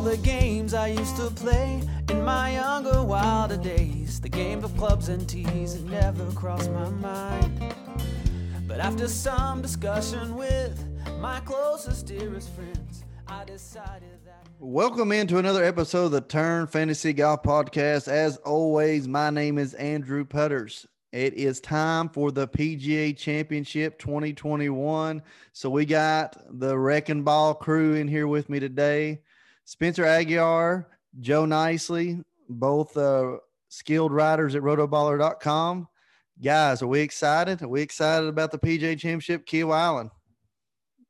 all the games I used to play in my younger, wilder days. The game of clubs and tees had never crossed my mind. But after some discussion with my closest, dearest friends, I decided that. Welcome into another episode of the Turn Fantasy Golf Podcast. As always, my name is Andrew Putters. It is time for the PGA Championship 2021. So we got the Wrecking Ball crew in here with me today. Spencer Aguiar, Joe Nicely, both uh, skilled riders at rotoballer.com. Guys, are we excited? Are we excited about the PGA Championship, Kiawah Island?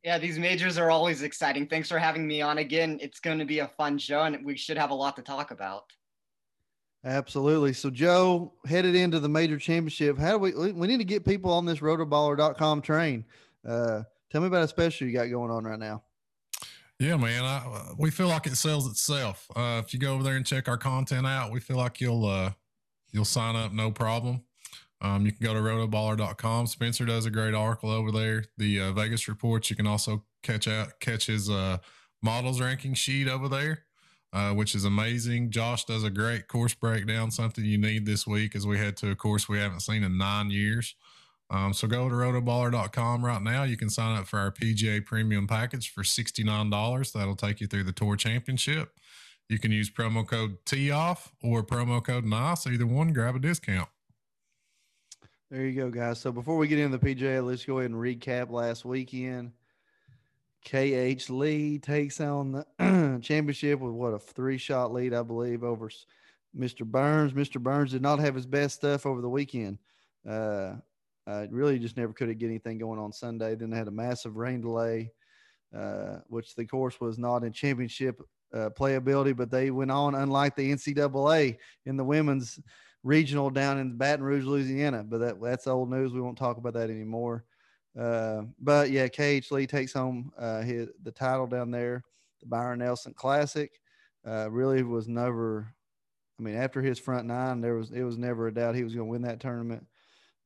Yeah, these majors are always exciting. Thanks for having me on again. It's going to be a fun show, and we should have a lot to talk about. Absolutely. So, Joe, headed into the major championship, how do we? We need to get people on this rotoballer.com train. Uh, tell me about a special you got going on right now. Yeah, man. I, we feel like it sells itself. Uh, if you go over there and check our content out, we feel like you'll uh, you'll sign up no problem. Um, you can go to rotoballer.com. Spencer does a great article over there. The uh, Vegas reports. You can also catch out catch his uh, models ranking sheet over there uh, which is amazing. Josh does a great course breakdown, something you need this week as we head to a course we haven't seen in nine years. Um, so go to rotoballer.com right now. You can sign up for our PGA premium package for $69. That'll take you through the tour championship. You can use promo code TOFF or promo code NICE. Either one, grab a discount. There you go, guys. So before we get into the PGA, let's go ahead and recap last weekend. KH Lee takes on the championship with what a three shot lead, I believe, over Mr. Burns. Mr. Burns did not have his best stuff over the weekend. Uh, uh, really just never could get anything going on Sunday. Then they had a massive rain delay, uh, which the course was not in championship uh, playability, but they went on, unlike the NCAA in the women's regional down in Baton Rouge, Louisiana. But that, that's old news. We won't talk about that anymore. Uh, but yeah, KH Lee takes home uh, his, the title down there, the Byron Nelson Classic. Uh, really was never, I mean, after his front nine, there was it was never a doubt he was going to win that tournament.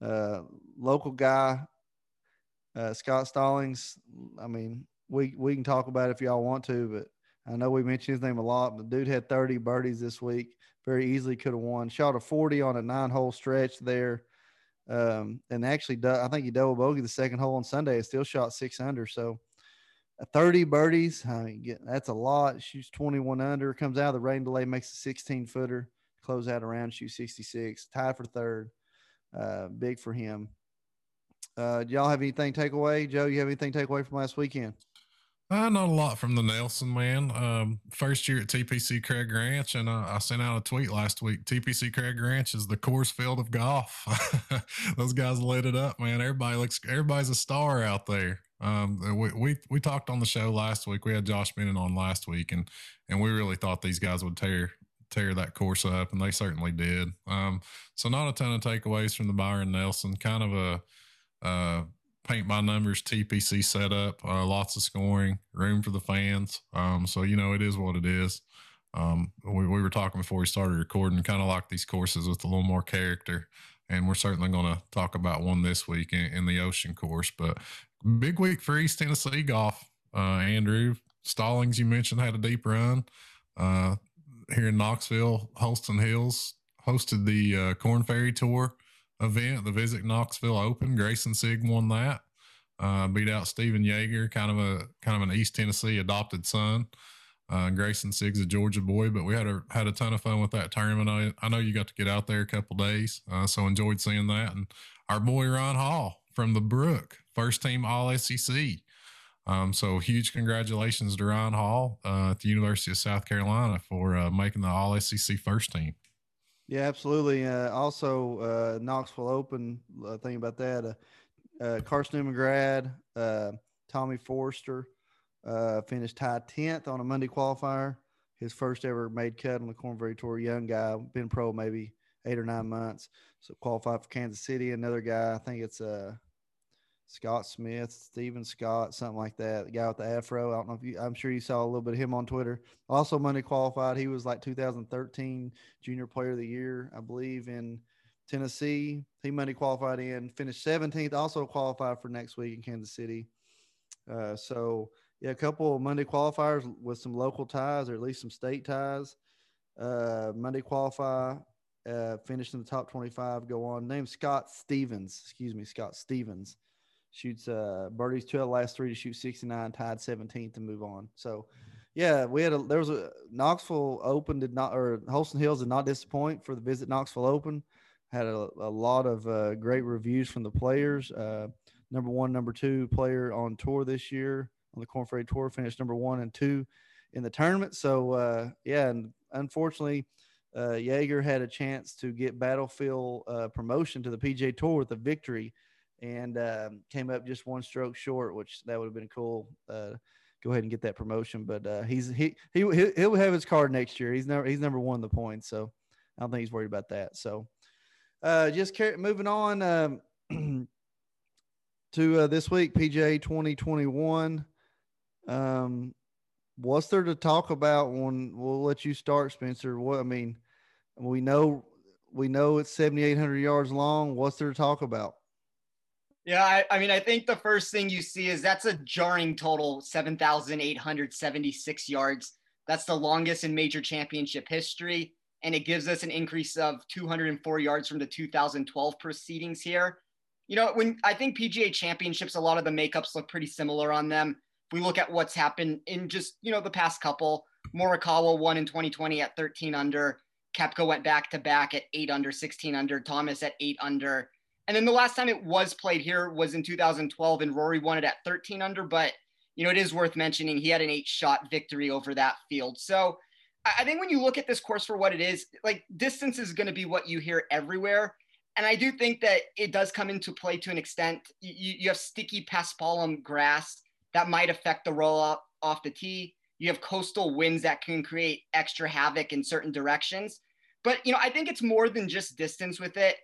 Uh, local guy, uh, Scott Stallings. I mean, we we can talk about it if y'all want to, but I know we mentioned his name a lot. But dude had 30 birdies this week, very easily could have won. Shot a 40 on a nine hole stretch there. Um, and actually, I think he double bogey the second hole on Sunday. It still shot six under. So, 30 birdies, I mean, that's a lot. Shoots 21 under, comes out of the rain delay, makes a 16 footer, close out around, shoot 66, tied for third. Uh, big for him. Uh, y'all have anything take away? Joe, you have anything take away from last weekend? Uh, not a lot from the Nelson man. Um, first year at TPC Craig Ranch, and uh, I sent out a tweet last week. TPC Craig Ranch is the course field of golf. Those guys lit it up, man. Everybody looks, everybody's a star out there. Um, we, we we talked on the show last week. We had Josh Bennett on last week, and and we really thought these guys would tear tear that course up, and they certainly did. Um, so not a ton of takeaways from the Byron Nelson. Kind of a uh, paint by numbers TPC setup, uh, lots of scoring, room for the fans. Um, so you know it is what it is. Um, we, we were talking before we started recording, kind of like these courses with a little more character, and we're certainly going to talk about one this week in, in, the Ocean course. But big week for East Tennessee golf. Uh, Andrew Stallings, you mentioned, had a deep run uh, here in Knoxville. Holston Hills hosted the uh, Korn Ferry Tour event, the Visit Knoxville Open. Greyson Sigg won that. Uh, beat out Stephan Jaeger, kind of a kind of an East Tennessee adopted son. Uh, Greyson Sigg's a Georgia boy, but we had a had a ton of fun with that tournament. I, I know you got to get out there a couple days, uh, so enjoyed seeing that. And our boy Ron Hall from the Brook, first team All SEC. Um, so huge congratulations to Ron Hall uh, at the University of South Carolina for uh, making the All SEC first team. Yeah, absolutely. Uh, also, uh, Knoxville Open. Uh, think about that. Uh, uh, Carson Newman grad, uh, Tommy Forster, uh, finished tied tenth on a Monday qualifier. His first ever made cut on the Ferry Tour. Young guy, been pro maybe eight or nine months. So qualified for Kansas City. Another guy, I think it's uh Scott Smith, Steven Scott, something like that. The guy with the afro. I don't know if you. I'm sure you saw a little bit of him on Twitter. Also, Monday qualified. He was like 2013 Junior Player of the Year, I believe, in Tennessee. He Monday qualified in, finished 17th. Also qualified for next week in Kansas City. Uh, so yeah, a couple Monday qualifiers with some local ties or at least some state ties. Uh, Monday qualify, uh, finished in the top 25, go on. Name Scott Stevens, excuse me, Scott Stevens shoots uh, birdies two of the last three to shoot 69, tied 17th to move on. So, yeah, we had a there was a Knoxville Open did not or Holston Hills did not disappoint for the visit Knoxville Open. Had a, a lot of uh, great reviews from the players. Uh, number one, number two player on tour this year on the Korn Ferry Tour finished number one and two in the tournament. So uh, yeah, and unfortunately, uh, Jaeger had a chance to get Battlefield uh, promotion to the PGA Tour with a victory, and um, came up just one stroke short, which that would have been cool. Uh, go ahead and get that promotion, but uh, he's he he he'll have his card next year. He's never he's number one in the points, so I don't think he's worried about that. So uh, just carry, moving on um, to uh, this week, PGA 2021. Um, what's there to talk about when we'll let you start, Spencer? What I mean, we know we know it's 7,800 yards long. What's there to talk about? Yeah, I, I, mean, I think the first thing you see is that's a jarring total 7,876 yards. That's the longest in major championship history. And it gives us an increase of 204 yards from the 2012 proceedings here. You know, when I think PGA championships, a lot of the makeups look pretty similar on them we look at what's happened in just you know the past couple, Morikawa won in 2020 at 13 under. Koepka went back to back at eight under, 16 under. Thomas at eight under. And then the last time it was played here was in 2012, and Rory won it at 13 under. But you know, it is worth mentioning he had an eight-shot victory over that field. So I think when you look at this course for what it is, like distance is going to be what you hear everywhere. And I do think that it does come into play to an extent. You, you have sticky paspalum grass that might affect the roll up off the tee. You have coastal winds that can create extra havoc in certain directions. But you know, I think it's more than just distance with it.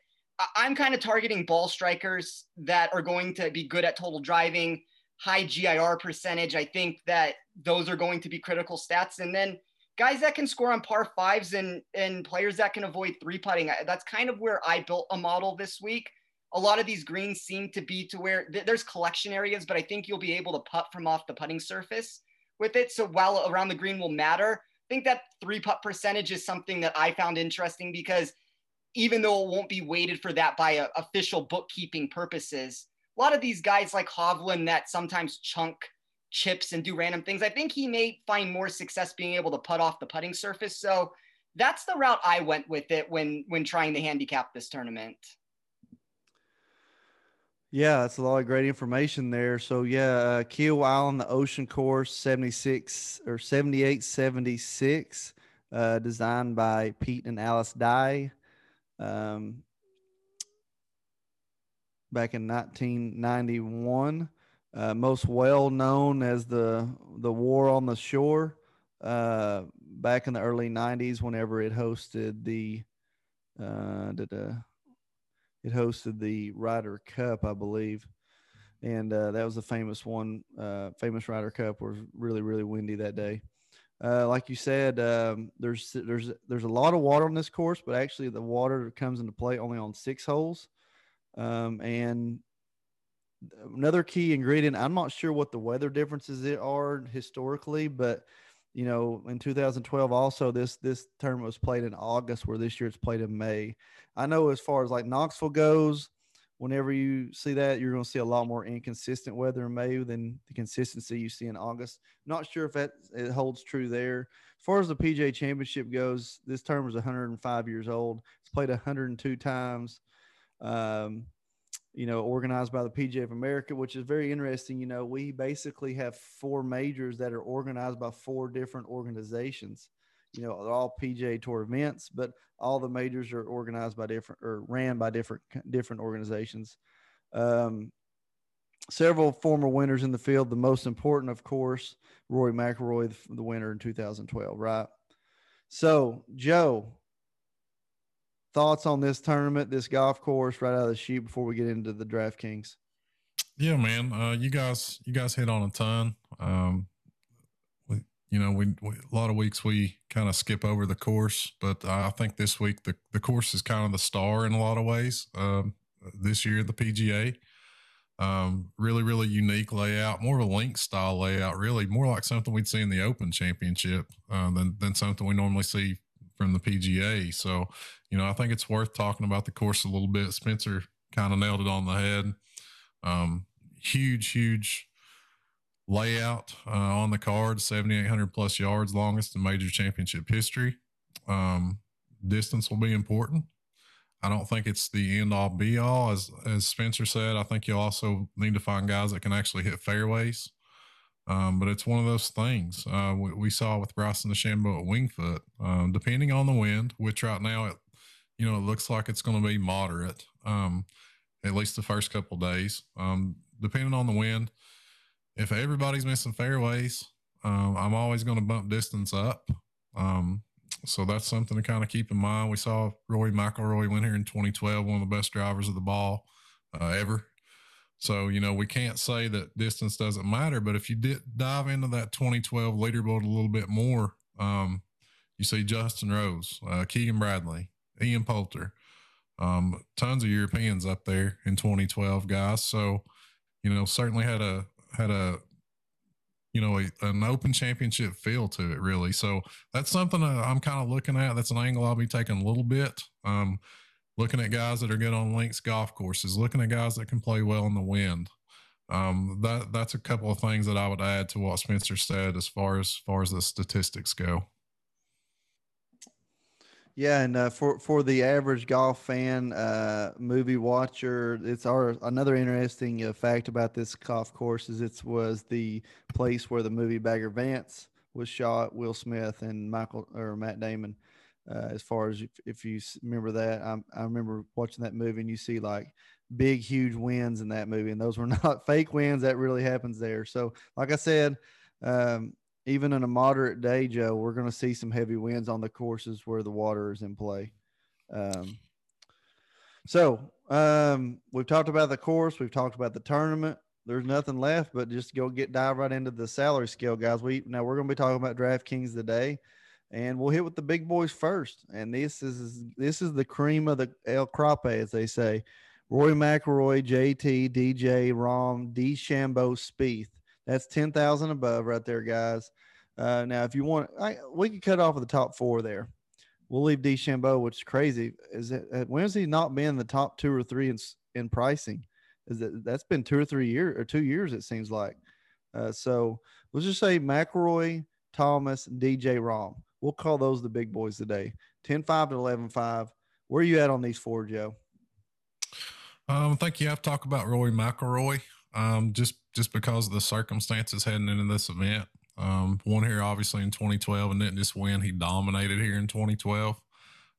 I'm kind of targeting ball strikers that are going to be good at total driving, high GIR percentage. I think that those are going to be critical stats. And then guys that can score on par fives and and players that can avoid three putting. That's kind of where I built a model this week a lot of these greens seem to be to where th- there's collection areas, but I think you'll be able to putt from off the putting surface with it. So while around the green will matter, I think that three putt percentage is something that I found interesting because even though it won't be weighted for that by a, official bookkeeping purposes, a lot of these guys like Hovland that sometimes chunk chips and do random things, I think he may find more success being able to putt off the putting surface. So that's the route I went with it when when trying to handicap this tournament. Yeah, that's a lot of great information there. So yeah, uh, Kiawah Island, the Ocean Course, seventy six or seventy eight seventy six, uh, designed by Pete and Alice Dye, um, back in nineteen ninety one. Uh, most well known as the the War on the Shore, uh, back in the early '90s, whenever it hosted the, uh, it hosted the Ryder Cup, I believe, and uh, that was a famous one. Uh, famous Ryder Cup was really really windy that day. Uh, like you said, um, there's there's there's a lot of water on this course, but actually the water comes into play only on six holes. Um, and another key ingredient, I'm not sure what the weather differences are historically, but you know, in 2012, also this this tournament was played in August, where this year it's played in May. I know as far as like Knoxville goes, whenever you see that, you're going to see a lot more inconsistent weather in May than the consistency you see in August. Not sure if that it holds true there. As far as the PGA Championship goes, this term is 105 years old. It's played 102 times. Um, you know, organized by the PGA of America, which is very interesting. You know, we basically have four majors that are organized by four different organizations. You know, they're all PGA Tour events, but all the majors are organized by different or ran by different different organizations. Um, several former winners in the field. The most important, of course, Rory McIlroy, the, the winner in 2012. Right. So, Joe, thoughts on this tournament, this golf course, right out of the chute before we get into the DraftKings? Yeah, man. Uh, you guys, you guys hit on a ton. Um, you know, we, we a lot of weeks we kind of skip over the course, but I think this week the the course is kind of the star in a lot of ways. Um, this year, the PGA. Um, really, really unique layout, more of a link style layout, really more like something we'd see in the Open Championship uh, than than something we normally see from the PGA. So, you know, I think it's worth talking about the course a little bit. Spencer kind of nailed it on the head. Um, huge, huge layout uh, on the card, 7,800 plus yards, longest in major championship history. Um, distance will be important. I don't think it's the end all be all. As as Spencer said, I think you also need to find guys that can actually hit fairways. Um, but it's one of those things uh, we, we, saw with Bryson DeChambeau at Winged Foot. Um, depending on the wind, which right now it, you know, it looks like it's going to be moderate, um, at least the first couple days. Um, depending on the wind, if everybody's missing fairways, um, I'm always going to bump distance up. Um, so that's something to kind of keep in mind. We saw Rory McIlroy win here in 2012, one of the best drivers of the ball uh, ever. So, you know, we can't say that distance doesn't matter, but if you did dive into that 2012 leaderboard a little bit more, um, you see Justin Rose, uh, Keegan Bradley, Ian Poulter, um, tons of Europeans up there in 2012 guys. So, you know, certainly had a, had a you know, a, an open championship feel to it, really. So that's something I'm kind of looking at. That's an angle I'll be taking a little bit. Um, looking at guys that are good on links golf courses, looking at guys that can play well in the wind. Um, that that's a couple of things that I would add to what Spencer said as far as, as far as the statistics go. Yeah, and uh, for for the average golf fan, uh, movie watcher, it's our another interesting uh, fact about this golf course is it was the place where the movie Bagger Vance was shot. Will Smith and Michael or Matt Damon. Uh, as far as if, if you remember that, I, I remember watching that movie, and you see like big, huge winds in that movie, and those were not fake winds. That really happens there. So, like I said, um, even in a moderate day, Joe, we're going to see some heavy winds on the courses where the water is in play. Um, so um, we've talked about the course, we've talked about the tournament. There's nothing left but just go get dive right into the salary scale, guys. We now we're going to be talking about DraftKings today, and we'll hit with the big boys first. And this is this is the cream of the El Crape, as they say. Rory McIlroy, JT, DJ, Rahm, D. Shambo, Spieth. That's 10,000 above right there, guys. Uh, now, if you want, I, we could cut off of the top four there. We'll leave DeChambeau, which is crazy. Is it, when has he not been the top two or three in in pricing? Is that that's been two or three years or two years? It seems like. Uh, so let's just say McIlroy, Thomas, DJ Rahm. We'll call those the big boys today. 10 5 to 11 5. Where are you at on these four, Joe? Um, I think you have to talk about Rory McIlroy um, just just because of the circumstances heading into this event. Um, won here obviously in 2012 and didn't just win; he dominated here in 2012.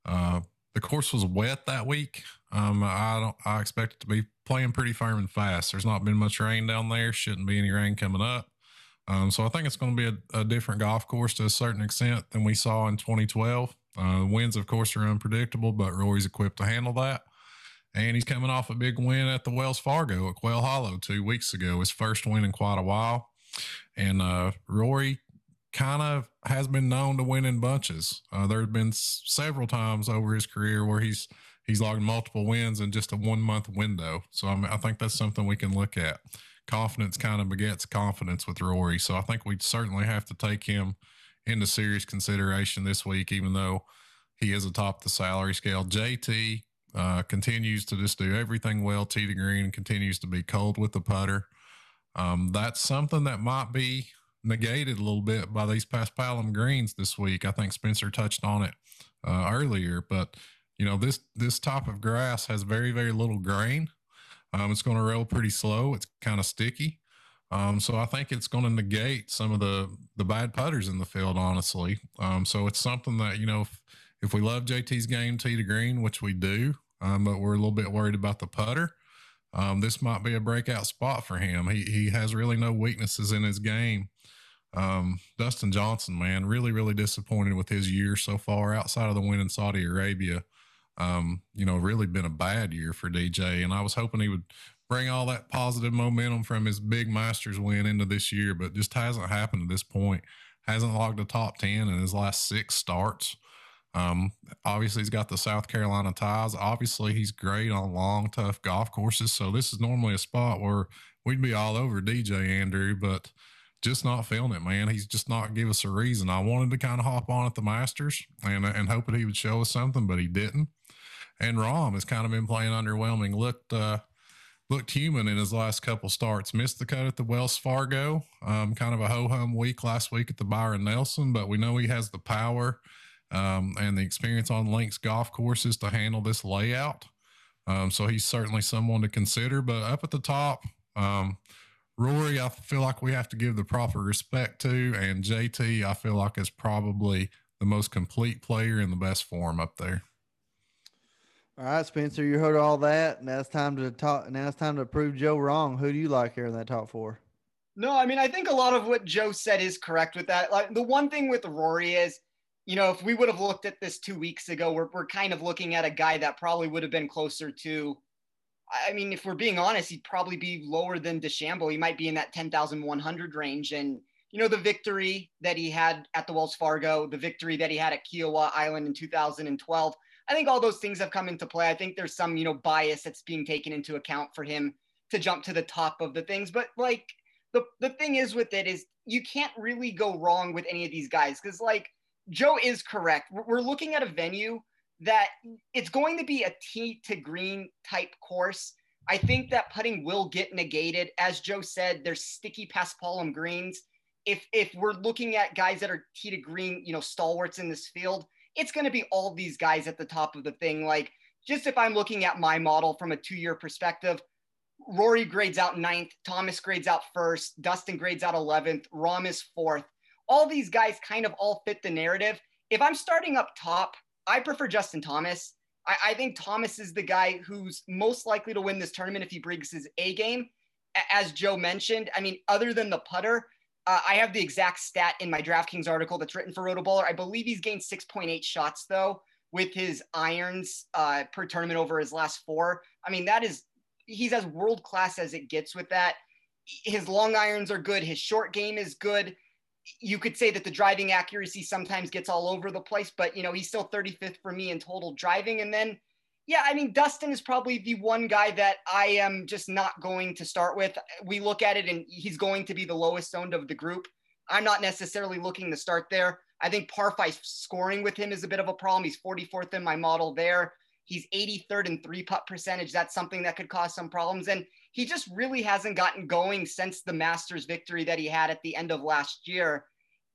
Uh, the course was wet that week. Um, I don't. I expect it to be playing pretty firm and fast. There's not been much rain down there. Shouldn't be any rain coming up. Um, so I think it's going to be a, a, different golf course to a certain extent than we saw in 2012. Uh, winds, of course, are unpredictable, but Rory's equipped to handle that. And he's coming off a big win at the Wells Fargo at Quail Hollow two weeks ago, his first win in quite a while. And uh, Rory kind of has been known to win in bunches. Uh, there have been s- several times over his career where he's he's logged multiple wins in just a one month window. So I, mean, I think that's something we can look at. Confidence kind of begets confidence with Rory. So I think we certainly have to take him into serious consideration this week, even though he is atop the salary scale. JT uh, continues to just do everything well. Tee to green continues to be cold with the putter. Um, that's something that might be negated a little bit by these paspalum greens this week. I think Spencer touched on it uh, earlier, but you know this this type of grass has very very little grain. Um, it's going to roll pretty slow. It's kind of sticky. Um, so I think it's going to negate some of the the bad putters in the field, honestly. Um, so it's something that you know if, if we love JT's game tee to green, which we do, um, but we're a little bit worried about the putter. Um, this might be a breakout spot for him. He he has really no weaknesses in his game. Um, Dustin Johnson, man, really really disappointed with his year so far. Outside of the win in Saudi Arabia, um, you know, really been a bad year for DJ. And I was hoping he would bring all that positive momentum from his big Masters win into this year, but just hasn't happened at this point. Hasn't logged a top ten in his last six starts. Um, obviously, he's got the South Carolina ties. Obviously, he's great on long, tough golf courses. So this is normally a spot where we'd be all over DJ Andrew, but just not feeling it, man. He's just not give us a reason. I wanted to kind of hop on at the Masters and and hoping he would show us something, but he didn't. And Rahm has kind of been playing underwhelming. Looked uh, looked human in his last couple starts. Missed the cut at the Wells Fargo. Um, kind of a ho hum week last week at the Byron Nelson, but we know he has the power um, and the experience on links golf courses to handle this layout. Um, so he's certainly someone to consider. But up at the top, um, Rory, I feel like we have to give the proper respect to, and JT, I feel like is probably the most complete player in the best form up there. All right, Spencer, you heard all that. Now it's time to talk. Now it's time to prove Joe wrong. Who do you like here in that top four? No, I mean I think a lot of what Joe said is correct with that. Like the one thing with Rory is, you know, if we would have looked at this two weeks ago, we're we're kind of looking at a guy that probably would have been closer to I mean, if we're being honest, he'd probably be lower than DeChambeau. He might be in that 10,100 range. And, you know, the victory that he had at the Wells Fargo, the victory that he had at Kiawah Island in 2012, I think all those things have come into play. I think there's some, you know, bias that's being taken into account for him to jump to the top of the things. But like the, the thing is with it is you can't really go wrong with any of these guys because like Joe is correct. We're looking at a venue that it's going to be a tee to green type course. I think that putting will get negated. As Joe said, there's sticky paspalum greens. If if we're looking at guys that are tee to green, you know, stalwarts in this field, it's going to be all these guys at the top of the thing. Like just if I'm looking at my model from a two-year perspective, Rory grades out ninth, Thomas grades out first, Dustin grades out 11th, Rahm is fourth. All these guys kind of all fit the narrative. If I'm starting up top, I prefer Justin Thomas. I, I, think Thomas is the guy who's most likely to win this tournament if he brings his A game. As Joe mentioned, I mean, other than the putter, uh, I have the exact stat in my DraftKings article that's written for Rotoballer. I believe he's gained 6.8 shots though with his irons uh, per tournament over his last four. I mean, that is he's as world class as it gets with that. His long irons are good. His short game is good you could say that the driving accuracy sometimes gets all over the place, but you know, he's still 35th for me in total driving. And then, yeah, I mean, Dustin is probably the one guy that I am just not going to start with. We look at it and he's going to be the lowest owned of the group. I'm not necessarily looking to start there. I think par five scoring with him is a bit of a problem. He's 44th in my model there. He's 83rd in three putt percentage. That's something that could cause some problems. And he just really hasn't gotten going since the Masters victory that he had at the end of last year.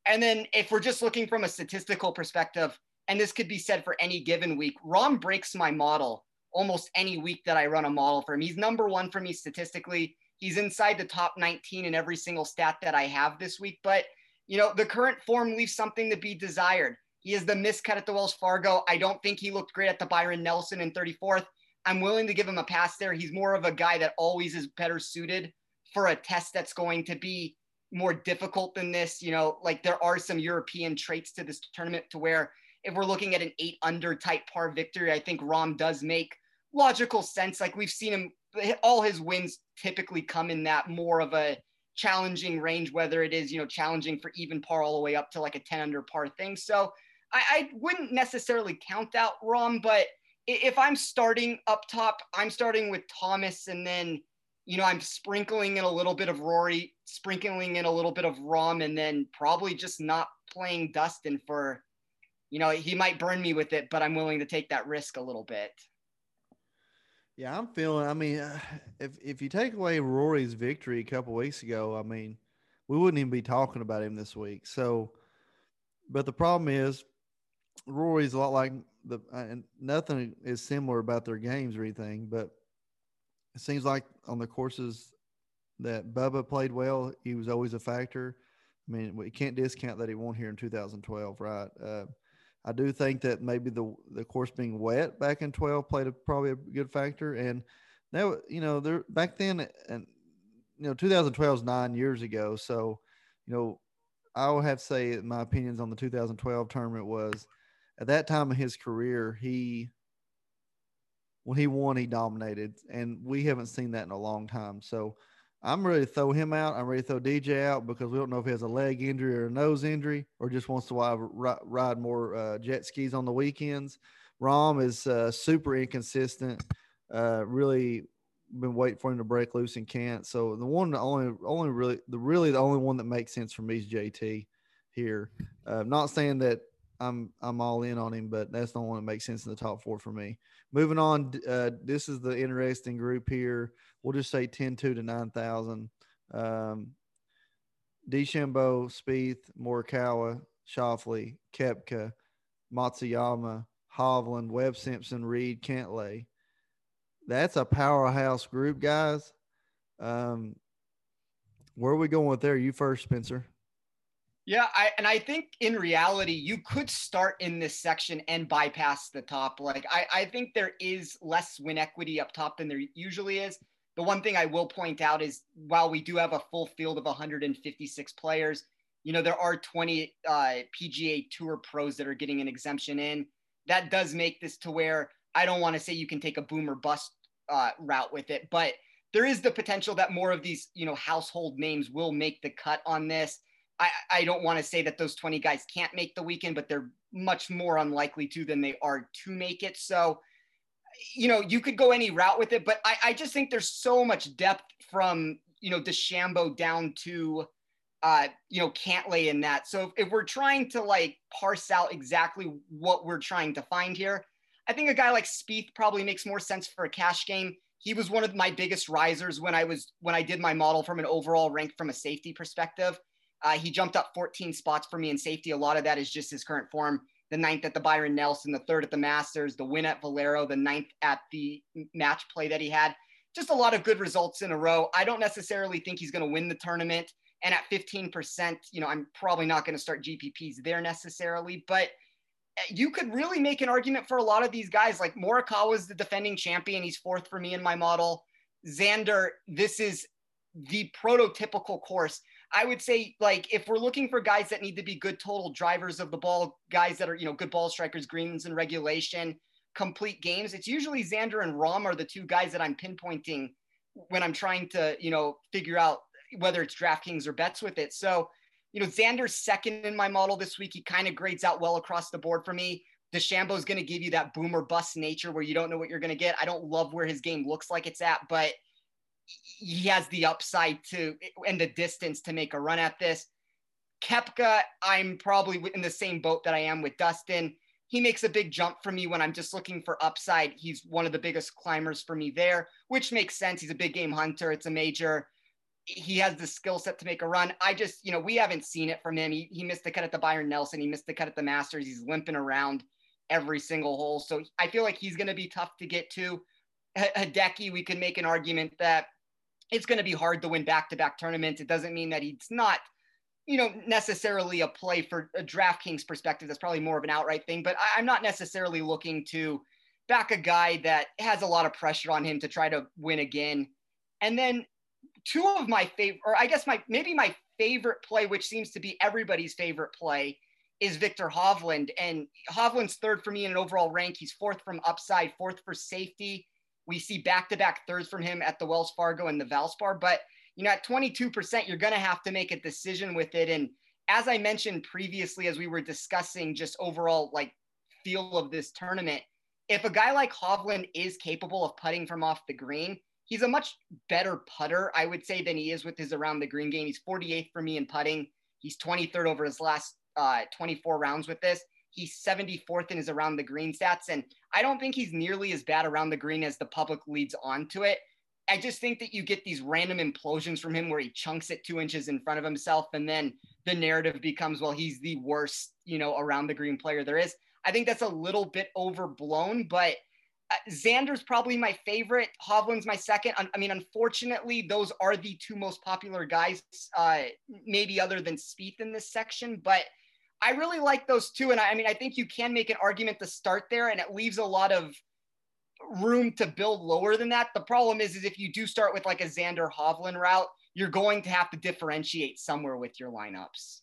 And then if we're just looking from a statistical perspective, and this could be said for any given week, Rahm breaks my model almost any week that I run a model for him. He's number one for me statistically. He's inside the top 19 in every single stat that I have this week. But, you know, the current form leaves something to be desired. He is the miscut at the Wells Fargo. I don't think he looked great at the Byron Nelson in 34th. I'm willing to give him a pass there. He's more of a guy that always is better suited for a test that's going to be more difficult than this. You know, like there are some European traits to this tournament to where if we're looking at an eight under type par victory, I think Rahm does make logical sense. Like we've seen him, all his wins typically come in that more of a challenging range, whether it is, you know, challenging for even par all the way up to like a 10 under par thing. So I, I wouldn't necessarily count out Rahm, but if I'm starting up top, I'm starting with Thomas and then, you know, I'm sprinkling in a little bit of Rory, sprinkling in a little bit of Rahm, and then probably just not playing Dustin for, you know, he might burn me with it, but I'm willing to take that risk a little bit. Yeah, I'm feeling. I mean, if if you take away Rory's victory a couple weeks ago, I mean, we wouldn't even be talking about him this week. So, but the problem is, Rory's a lot like the and nothing is similar about their games or anything, but it seems like on the courses that Bubba played well, he was always a factor. I mean, we can't discount that he won here in 2012, right? Uh, I do think that maybe the the course being wet back in 12 played a, probably a good factor, and now you know there back then and you know 2012 is nine years ago, so you know I would have to say my opinions on the 2012 tournament was at that time of his career, he when he won, he dominated, and we haven't seen that in a long time. So I'm ready to throw him out. I'm ready to throw DJ out because we don't know if he has a leg injury or a nose injury or just wants to ride, more uh, jet skis on the weekends. Rahm is uh, super inconsistent. Uh, really been waiting for him to break loose and can't. So the one, the only, only really, the really the only one that makes sense for me is JT here. Uh, not saying that I'm I'm all in on him, but that's the one that makes sense in the top four for me. Moving on, uh, this is the interesting group here. We'll just say 10 2 to 9,000. Um, DeChambeau, Spieth, Morikawa, Schauffele, Koepka, Matsuyama, Hovland, Webb Simpson, Reed, Cantlay. That's a powerhouse group, guys. Um, where are we going with there? You first, Spencer. Yeah, I, and I think in reality, you could start in this section and bypass the top. Like, I, I think there is less win equity up top than there usually is. The one thing I will point out is while we do have a full field of 156 players, you know, there are 20 uh, PGA Tour pros that are getting an exemption in. That does make this to where I don't want to say you can take a boomer bust uh, route with it, but there is the potential that more of these, you know, household names will make the cut on this. I, I don't want to say that those 20 guys can't make the weekend, but they're much more unlikely to than they are to make it. So, you know, you could go any route with it, but I, I just think there's so much depth from, you know, DeChambeau down to, uh, you know, Cantlay in that. So if, if we're trying to like parse out exactly what we're trying to find here, I think a guy like Spieth probably makes more sense for a cash game. He was one of my biggest risers when I was when I did my model from an overall rank from a safety perspective. Uh, he jumped up 14 spots for me in safety. A lot of that is just his current form. The ninth at the Byron Nelson, the third at the Masters, the win at Valero, the ninth at the match play that he had. Just a lot of good results in a row. I don't necessarily think he's going to win the tournament. And at 15%, you know, I'm probably not going to start GPPs there necessarily, but eh, you could really make an argument for a lot of these guys. Like Morikawa is the defending champion. He's fourth for me in my model. Xander, this is the prototypical course I would say like if we're looking for guys that need to be good total drivers of the ball, guys that are, you know, good ball strikers, greens and regulation, complete games, it's usually Xander and Rahm are the two guys that I'm pinpointing when I'm trying to, you know, figure out whether it's DraftKings or bets with it. So, you know, Xander's second in my model this week. He kind of grades out well across the board for me. DeChambeau is going to give you that boomer bust nature where you don't know what you're going to get. I don't love where his game looks like it's at, but – he has the upside to and the distance to make a run at this. Koepka, I'm probably in the same boat that I am with Dustin. He makes a big jump for me when I'm just looking for upside. He's one of the biggest climbers for me there, which makes sense. He's a big game hunter. It's a major. He has the skill set to make a run. I just, you know, we haven't seen it from him. He, he missed the cut at the Byron Nelson. He missed the cut at the Masters. He's limping around every single hole. So I feel like he's going to be tough to get to. Hideki, we could make an argument that it's going to be hard to win back-to-back tournaments. It doesn't mean that he's not, you know, necessarily a play for a DraftKings perspective. That's probably more of an outright thing. But I, am not necessarily looking to back a guy that has a lot of pressure on him to try to win again. And then two of my favorite, or I guess my maybe my favorite play, which seems to be everybody's favorite play, is Viktor Hovland. And Hovland's third for me in an overall rank. He's fourth from upside, fourth for safety we see back to back thirds from him at the Wells Fargo and the Valspar. But, you know, at 22%, you're going to have to make a decision with it. And as I mentioned previously, as we were discussing just overall like feel of this tournament, if a guy like Hovland is capable of putting from off the green, he's a much better putter, I would say, than he is with his around the green game. He's 48th for me in putting. He's 23rd over his last uh, 24 rounds with this. He's 74th in his around the green stats. And I don't think he's nearly as bad around the green as the public leads onto it. I just think that you get these random implosions from him where he chunks it two inches in front of himself. And then the narrative becomes, well, he's the worst, you know, around the green player there is. I think that's a little bit overblown, but uh, Xander's probably my favorite. Hovland's my second. I mean, unfortunately, those are the two most popular guys, uh, maybe other than Spieth in this section. But I really like those two. And I, I mean, I think you can make an argument to start there, and it leaves a lot of room to build lower than that. The problem is, is if you do start with like a Xander Hovland route, you're going to have to differentiate somewhere with your lineups.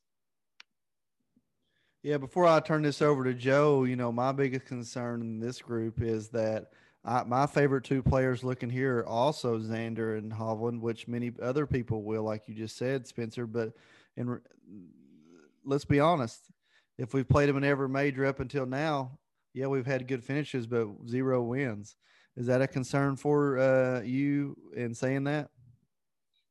Yeah, before I turn this over to Joe, you know, my biggest concern in this group is that I, my favorite two players looking here are also Xander and Hovland, which many other people will, like you just said, Spencer. But and let's be honest, if we've played them in every major up until now, yeah, we've had good finishes, but zero wins. Is that a concern for uh, you in saying that?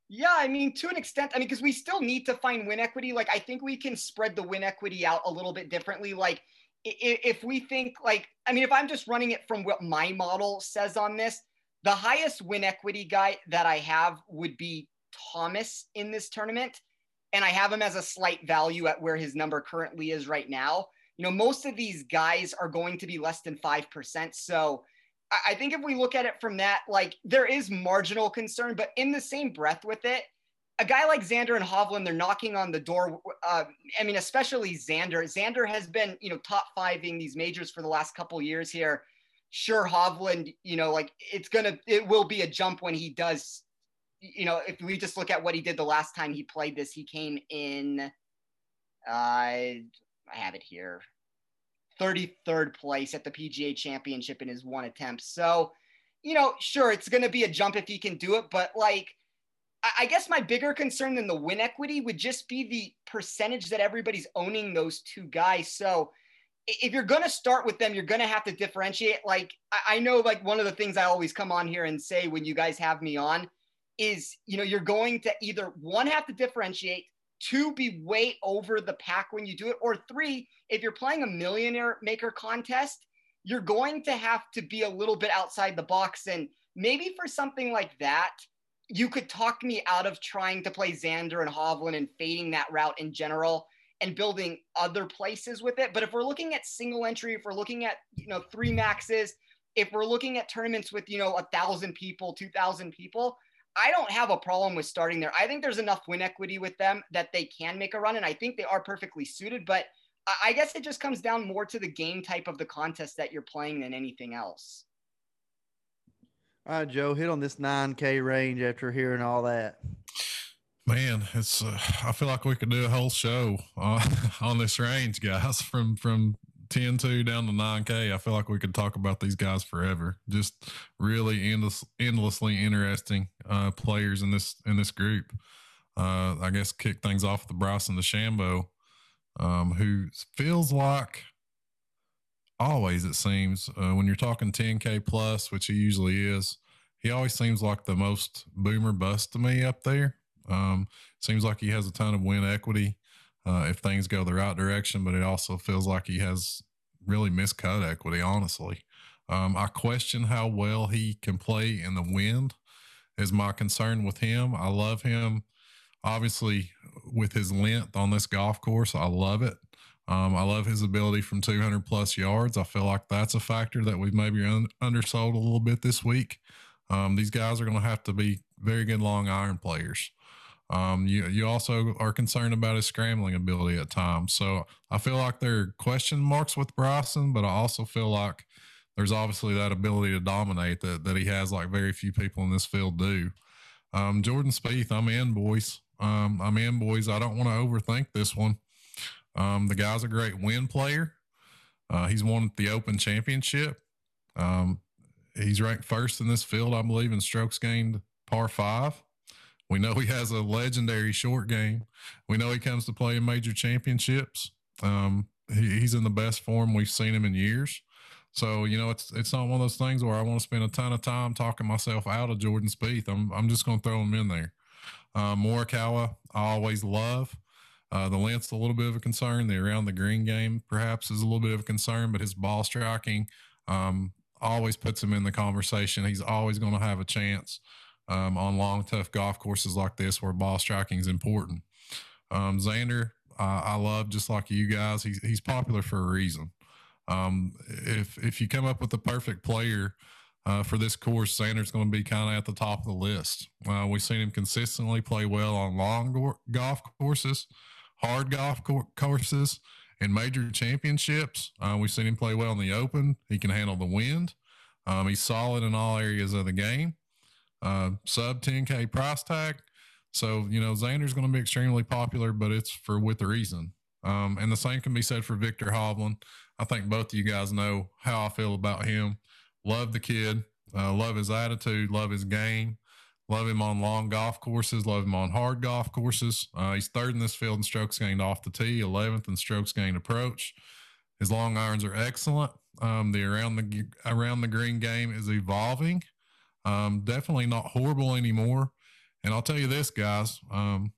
Yeah, I mean, to an extent, I mean, because we still need to find win equity. Like, I think we can spread the win equity out a little bit differently. Like, if we think, like, I mean, if I'm just running it from what my model says on this, the highest win equity guy that I have would be Thomas in this tournament. And I have him as a slight value at where his number currently is right now. You know, most of these guys are going to be less than 5%. So, I think if we look at it from that, like there is marginal concern, but in the same breath with it, a guy like Xander and Hovland, they're knocking on the door. Uh, I mean, especially Xander. Xander has been, you know, top fiving these majors for the last couple years here. Sure, Hovland, you know, like it's gonna, it will be a jump when he does. You know, if we just look at what he did the last time he played this, he came in. Uh, I have it here. 33rd place at the PGA Championship in his one attempt. So, you know, sure, it's going to be a jump if he can do it, but like, I guess my bigger concern than the win equity would just be the percentage that everybody's owning those two guys. So, if you're going to start with them, you're going to have to differentiate. Like, I know, like, one of the things I always come on here and say when you guys have me on is, you know, you're going to either one, have to differentiate, two, be way over the pack when you do it, or three, if you're playing a millionaire maker contest, you're going to have to be a little bit outside the box. And maybe for something like that, you could talk me out of trying to play Xander and Hovland and fading that route in general and building other places with it. But if we're looking at single entry, if we're looking at, you know, three maxes, if we're looking at tournaments with, you know, a thousand people, 2000 people, I don't have a problem with starting there. I think there's enough win equity with them that they can make a run. And I think they are perfectly suited, but I guess it just comes down more to the game type of the contest that you're playing than anything else. All right, Joe, hit on this 9K range after hearing all that. Man, it's uh, I feel like we could do a whole show uh, on this range, guys, from from 10 2 down to 9K. I feel like we could talk about these guys forever. Just really endless, endlessly interesting uh, players in this in this group. Uh, I guess kick things off with the Bryson DeChambeau um, who feels like always, it seems, uh, when you're talking 10K plus, which he usually is, he always seems like the most boomer bust to me up there. Um, seems like he has a ton of win equity uh, if things go the right direction, but it also feels like he has really miscut equity, honestly. Um, I question how well he can play in the wind, is my concern with him. I love him obviously with his length on this golf course, I love it. Um, I love his ability from 200 plus yards. I feel like that's a factor that we've maybe un- undersold a little bit this week. Um, these guys are going to have to be very good long iron players. Um, you you also are concerned about his scrambling ability at times. So I feel like there are question marks with Bryson, but I also feel like there's obviously that ability to dominate that that he has like very few people in this field do. Um, Jordan Spieth, I'm in, boys. Um, I'm in, boys. I don't want to overthink this one. Um, the guy's a great win player. Uh, he's won the Open Championship. Um, he's ranked first in this field, I believe, in strokes gained par five. We know he has a legendary short game. We know he comes to play in major championships. Um, he, he's in the best form we've seen him in years. So you know, it's it's not one of those things where I want to spend a ton of time talking myself out of Jordan Spieth. I'm I'm just going to throw him in there. Uh, Morikawa, I always love. Uh, the length's a little bit of a concern. The around the green game perhaps is a little bit of a concern, but his ball striking um, always puts him in the conversation. He's always going to have a chance um, on long, tough golf courses like this where ball striking is important. Um, Xander, uh, I love just like you guys. He's he's popular for a reason. Um, if if you come up with the perfect player uh, for this course, Xander's going to be kind of at the top of the list. Uh, we've seen him consistently play well on long go- golf courses, hard golf co- courses, and major championships. Uh, we've seen him play well in the Open. He can handle the wind. Um, he's solid in all areas of the game. Uh, sub 10K price tag. So, you know, Xander's going to be extremely popular, but it's for with a reason. Um, and the same can be said for Viktor Hovland. I think both of you guys know how I feel about him love the kid, uh, love his attitude, love his game, love him on long golf courses, love him on hard golf courses. Uh, he's third in this field in strokes gained off the tee, 11th in strokes gained approach. His long irons are excellent. Um, the around the around the green game is evolving. Um, definitely not horrible anymore. And I'll tell you this, guys. Um,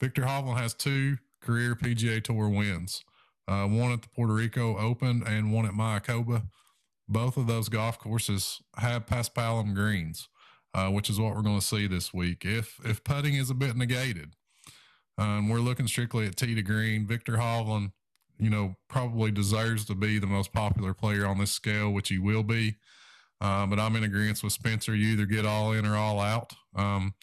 Viktor Hovland has two career PGA Tour wins. Uh, one at the Puerto Rico Open and one at Mayakoba. Both of those golf courses have paspalum greens, uh, which is what we're going to see this week. If if putting is a bit negated, um, we're looking strictly at tee to green. Viktor Hovland, you know, probably deserves to be the most popular player on this scale, which he will be. Uh, but I'm in agreement with Spencer. You either get all in or all out. Um,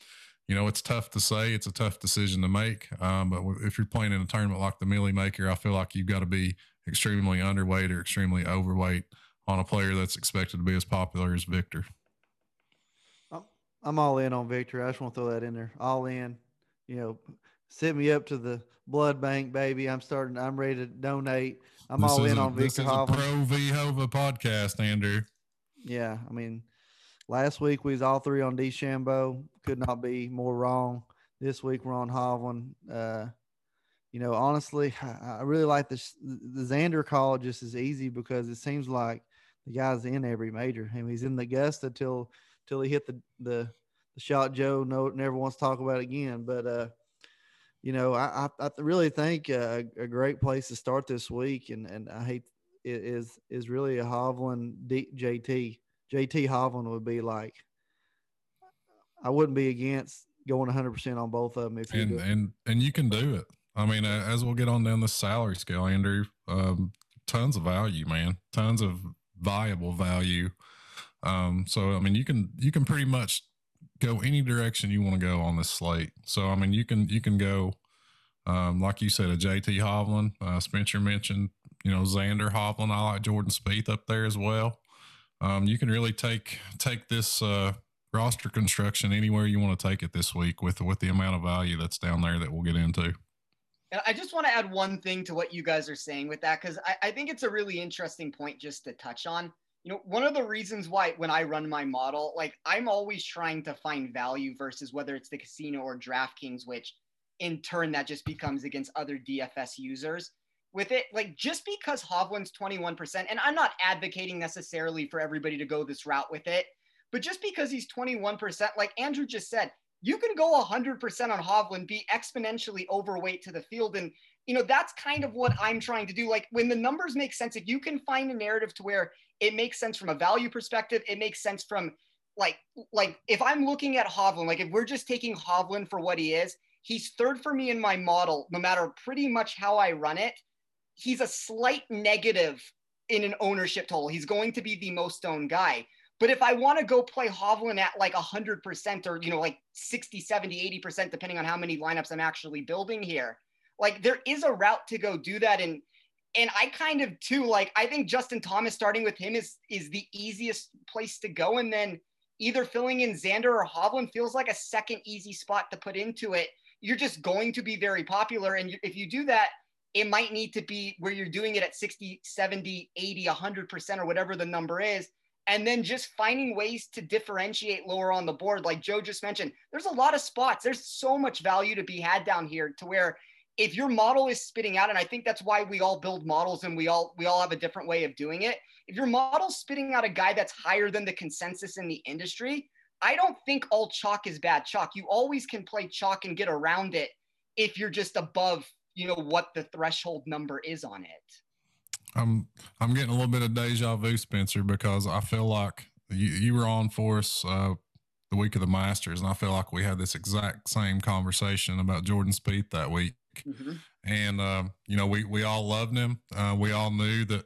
you know, it's tough to say. It's a tough decision to make. Um, but if you're playing in a tournament like the Milly Maker, I feel like you've got to be extremely underweight or extremely overweight on a player that's expected to be as popular as Viktor. I'm all in on Viktor. I just want to throw that in there. All in. You know, set me up to the blood bank, baby. I'm starting. I'm ready to donate. I'm this all in a, on Viktor. This is a Pro V podcast, Andrew. Yeah, I mean, last week we was all three on DeChambeau. Could not be more wrong. This week we're on Hovland. Uh, you know, honestly, I, really like this. The Xander call just is easy because it seems like the guy's in every major. I mean, he's in the Augusta till till he hit the the, the shot Joe no never wants to talk about again. But uh, you know, I I, I really think uh, a great place to start this week, and and I hate is is really a Hovland D, JT JT Hovland would be like. I wouldn't be against going 100 percent on both of them if and and and you can do it. I mean, as we'll get on down the salary scale, Andrew, um, tons of value, man, tons of viable value. Um, so I mean, you can you can pretty much go any direction you want to go on this slate. So I mean, you can you can go um, like you said, a JT Hovland. Uh, Spencer mentioned, you know, Xander Hovland. I like Jordan Spieth up there as well. Um, you can really take take this uh, roster construction anywhere you want to take it this week with with the amount of value that's down there that we'll get into. And I just want to add one thing to what you guys are saying with that because I, I think it's a really interesting point just to touch on. You know, one of the reasons why when I run my model, like I'm always trying to find value versus whether it's the casino or DraftKings, which in turn that just becomes against other DFS users. With it, like just because Hovland's 21%, and I'm not advocating necessarily for everybody to go this route with it, but just because he's 21%, like Andrew just said, you can go 100% on Hovland, be exponentially overweight to the field. And, you know, that's kind of what I'm trying to do. Like when the numbers make sense, if you can find a narrative to where it makes sense from a value perspective, it makes sense from like, like if I'm looking at Hovland, like if we're just taking Hovland for what he is, he's third for me in my model, no matter pretty much how I run it. He's a slight negative in an ownership total. He's going to be the most owned guy. But if I want to go play Hovland at like 100% or, you know, like 60, 70, 80%, depending on how many lineups I'm actually building here, like there is a route to go do that. And, and I kind of too, like, I think Justin Thomas starting with him is, is the easiest place to go. And then either filling in Xander or Hovland feels like a second easy spot to put into it. You're just going to be very popular. And if you do that, it might need to be where you're doing it at 60, 70, 80, 100% or whatever the number is. And then just finding ways to differentiate lower on the board. Like joe just mentioned there's a lot of spots. There's so much value to be had down here to where if your model is spitting out and i think that's why we all build models and we all we all have a different way of doing it. If your model's spitting out a guy that's higher than the consensus in the industry i don't think all chalk is bad chalk. You always can play chalk and get around it if you're just above you know what the threshold number is on it I'm I'm getting a little bit of deja vu, Spencer, because I feel like you, you were on for us uh, the week of the Masters, and I feel like we had this exact same conversation about Jordan Spieth that week. Mm-hmm. And uh, you know, we we all loved him. Uh, we all knew that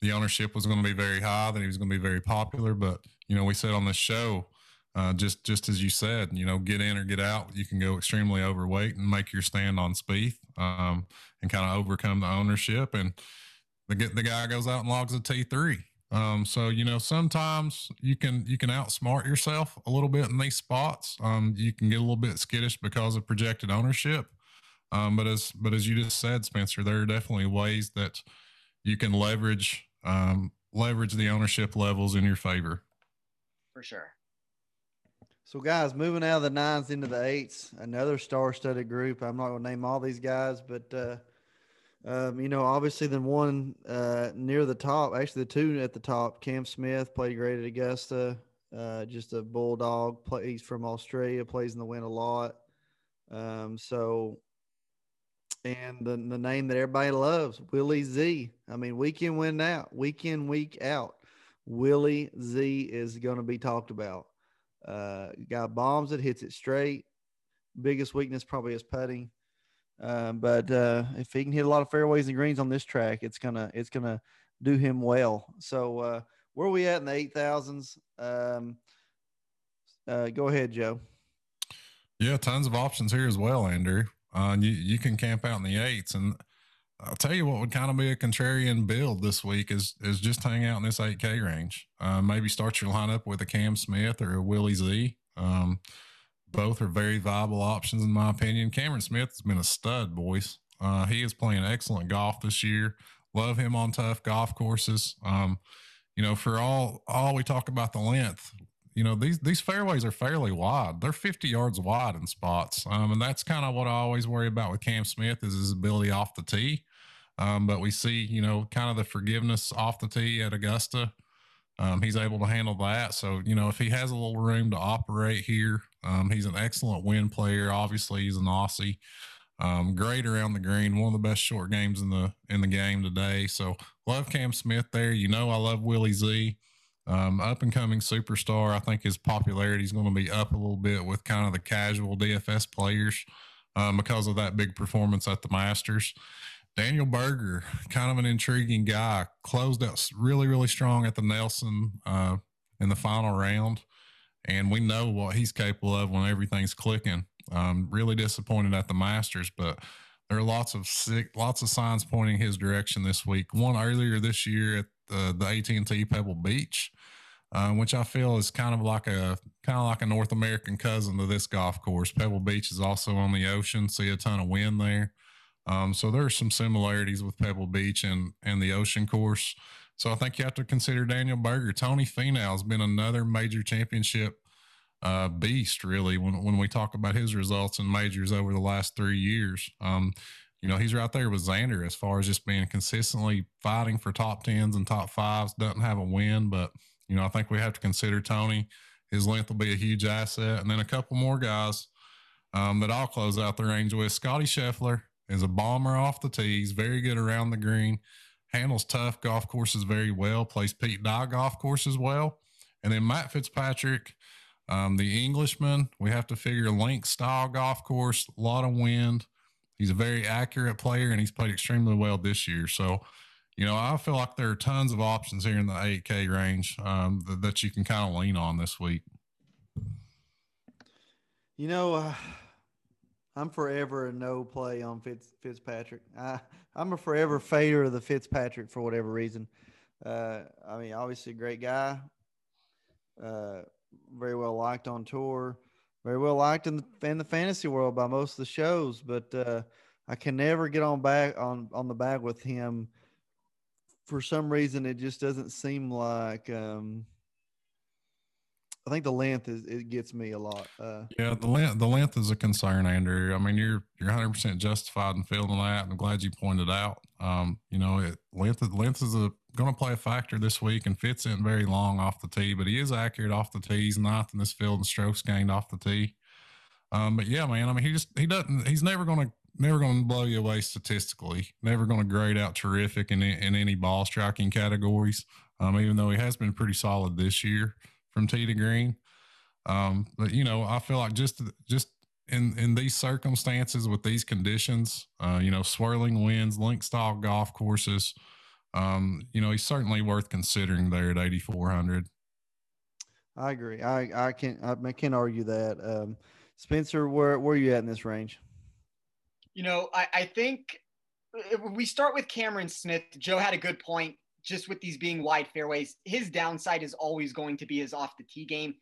the ownership was going to be very high, that he was going to be very popular. But you know, we said on this show, uh, just just as you said, you know, get in or get out. You can go extremely overweight and make your stand on Spieth, um, and kind of overcome the ownership and the the guy goes out and logs a T three. Um, so you know sometimes you can you can outsmart yourself a little bit in these spots. Um, you can get a little bit skittish because of projected ownership. Um, but as but as you just said, Spencer, there are definitely ways that you can leverage um, leverage the ownership levels in your favor. for sure. So, guys, moving out of the nines into the eights, another star-studded group. I'm not going to name all these guys, but uh, um, you know, obviously, the one uh, near the top, actually, the two at the top, Cam Smith played great at Augusta. Uh, just a bulldog. He's from Australia, plays in the wind a lot. Um, so, and the, the name that everybody loves, Willie Z. I mean, week in, win out, week in, week out. Willie Z is going to be talked about. Uh, got bombs it, hits it straight. Biggest weakness probably is putting. Um, but uh, if he can hit a lot of fairways and greens on this track, it's gonna it's gonna do him well. So uh, where are we at in the eight thousands? Um, uh, go ahead, Joe. Yeah, tons of options here as well, Andrew. Uh, you you can camp out in the eights, and I'll tell you what would kind of be a contrarian build this week is is just hang out in this eight K range. Uh, maybe start your lineup with a Cam Smith or a Willie Z. Um, both are very viable options in my opinion. Cameron Smith has been a stud, boys. Uh, he is playing excellent golf this year. Love him on tough golf courses. Um, you know, for all all we talk about the length, you know these these fairways are fairly wide. They're 50 yards wide in spots, um, and that's kind of what I always worry about with Cam Smith is his ability off the tee. Um, but we see, you know, kind of the forgiveness off the tee at Augusta. Um, he's able to handle that. So, you know, if he has a little room to operate here, um, he's an excellent win player. Obviously, he's an Aussie. Um, great around the green, one of the best short games in the in the game today. So love Cam Smith there. You know, I love Willie Z. Um, up and coming superstar. I think his popularity is going to be up a little bit with kind of the casual DFS players um, because of that big performance at the Masters. Daniel Berger, kind of an intriguing guy, closed out really, really strong at the Nelson uh, in the final round. And we know what he's capable of when everything's clicking. Um, really disappointed at the Masters, but there are lots of sick, lots of signs pointing his direction this week. Won earlier this year at the, the AT&T Pebble Beach, uh, which I feel is kind of like a kind of like a North American cousin to this golf course. Pebble Beach is also on the ocean, see a ton of wind there. Um, so there are some similarities with Pebble Beach and and the Ocean Course. So I think you have to consider Daniel Berger. Tony Finau has been another major championship uh, beast, really. When when we talk about his results in majors over the last three years, um, you know he's right there with Xander as far as just being consistently fighting for top tens and top fives. Doesn't have a win, but you know I think we have to consider Tony. His length will be a huge asset, and then a couple more guys um, that I'll close out the range with. Scotty Scheffler is a bomber off the tees, very good around the green, handles tough golf courses very well, plays Pete Dye golf courses well. And then Matt Fitzpatrick, um, the Englishman, we have to figure link style golf course, a lot of wind. He's a very accurate player and he's played extremely well this year. So, you know, I feel like there are tons of options here in the 8K range um, that, that you can kind of lean on this week. You know, uh, I'm forever a no play on Fitz, Fitzpatrick. I, I'm a forever fader of the Fitzpatrick for whatever reason. Uh, I mean, obviously, great guy, uh, very well liked on tour, very well liked in the, in the fantasy world by most of the shows. But uh, I can never get on back on on the bag with him. For some reason, it just doesn't seem like. Um, I think the length is it gets me a lot. Uh, yeah, the length the length is a concern, Andrew. I mean, you're you're 100 percent justified in feeling that. I'm glad you pointed out. Um, you know, it, length length is going to play a factor this week and fits in very long off the tee, but he is accurate off the tee. He's ninth in this field in strokes gained off the tee. Um, but yeah, man, I mean, he just he doesn't. He's never going to never going to blow you away statistically. Never going to grade out terrific in in any ball striking categories. Um, even though he has been pretty solid this year from tee to green. Um, but you know, I feel like just just in in these circumstances with these conditions, uh, you know, swirling winds, link style golf courses, um, you know, he's certainly worth considering there at 8400. I agree. I I can't I can't argue that. Um, Spencer, where where are you at in this range? You know, I, I think we start with Cameron Smith. Joe had a good point just with these being wide fairways, his downside is always going to be his off the tee game.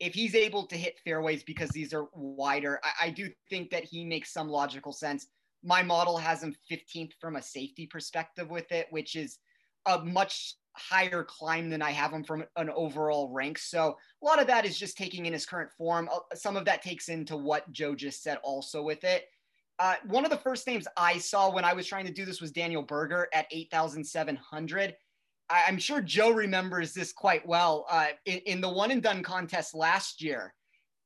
If he's able to hit fairways because these are wider, I, I do think that he makes some logical sense. My model has him 15th from a safety perspective with it, which is a much higher climb than I have him from an overall rank. So a lot of that is just taking in his current form. Uh, some of that takes into what Joe just said also with it. Uh, one of the first names I saw when I was trying to do this was Daniel Berger at 8,700. I, am sure Joe remembers this quite well. Uh, in, in, the one and done contest last year,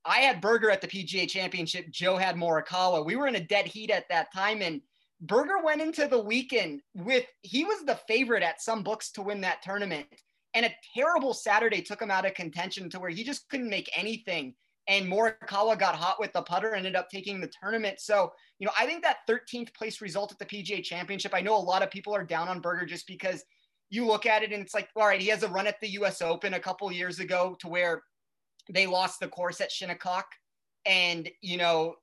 I had Berger at the PGA Championship. Joe had Morikawa. We were in a dead heat at that time, and Berger went into the weekend with he was the favorite at some books to win that tournament. And a terrible Saturday took him out of contention to where he just couldn't make anything. And Morikawa got hot with the putter, ended up taking the tournament. So, you know, I think that 13th place result at the PGA Championship, I know a lot of people are down on Berger just because you look at it and it's like, all right, he has a run at the US Open a couple years ago to where they lost the course at Shinnecock. And, you know,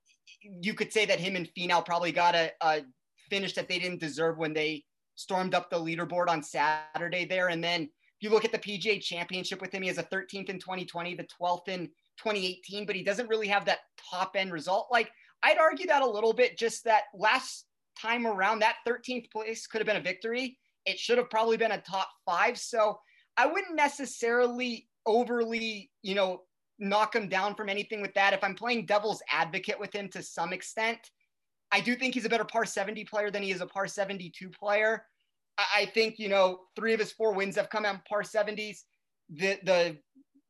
you could say that him and Finau probably got a, a finish that they didn't deserve when they stormed up the leaderboard on Saturday there. And then if you look at the PGA championship with him, he has a 13th in 2020, the 12th in 2018, but he doesn't really have that top end result. Like I'd argue that a little bit, just that last time around, that 13th place could have been a victory. It should have probably been a top five. So I wouldn't necessarily overly, you know, knock him down from anything with that. If I'm playing devil's advocate with him to some extent, I do think he's a better par 70 player than he is a par 72 player. I think, you know, three of his four wins have come on par 70s. The, the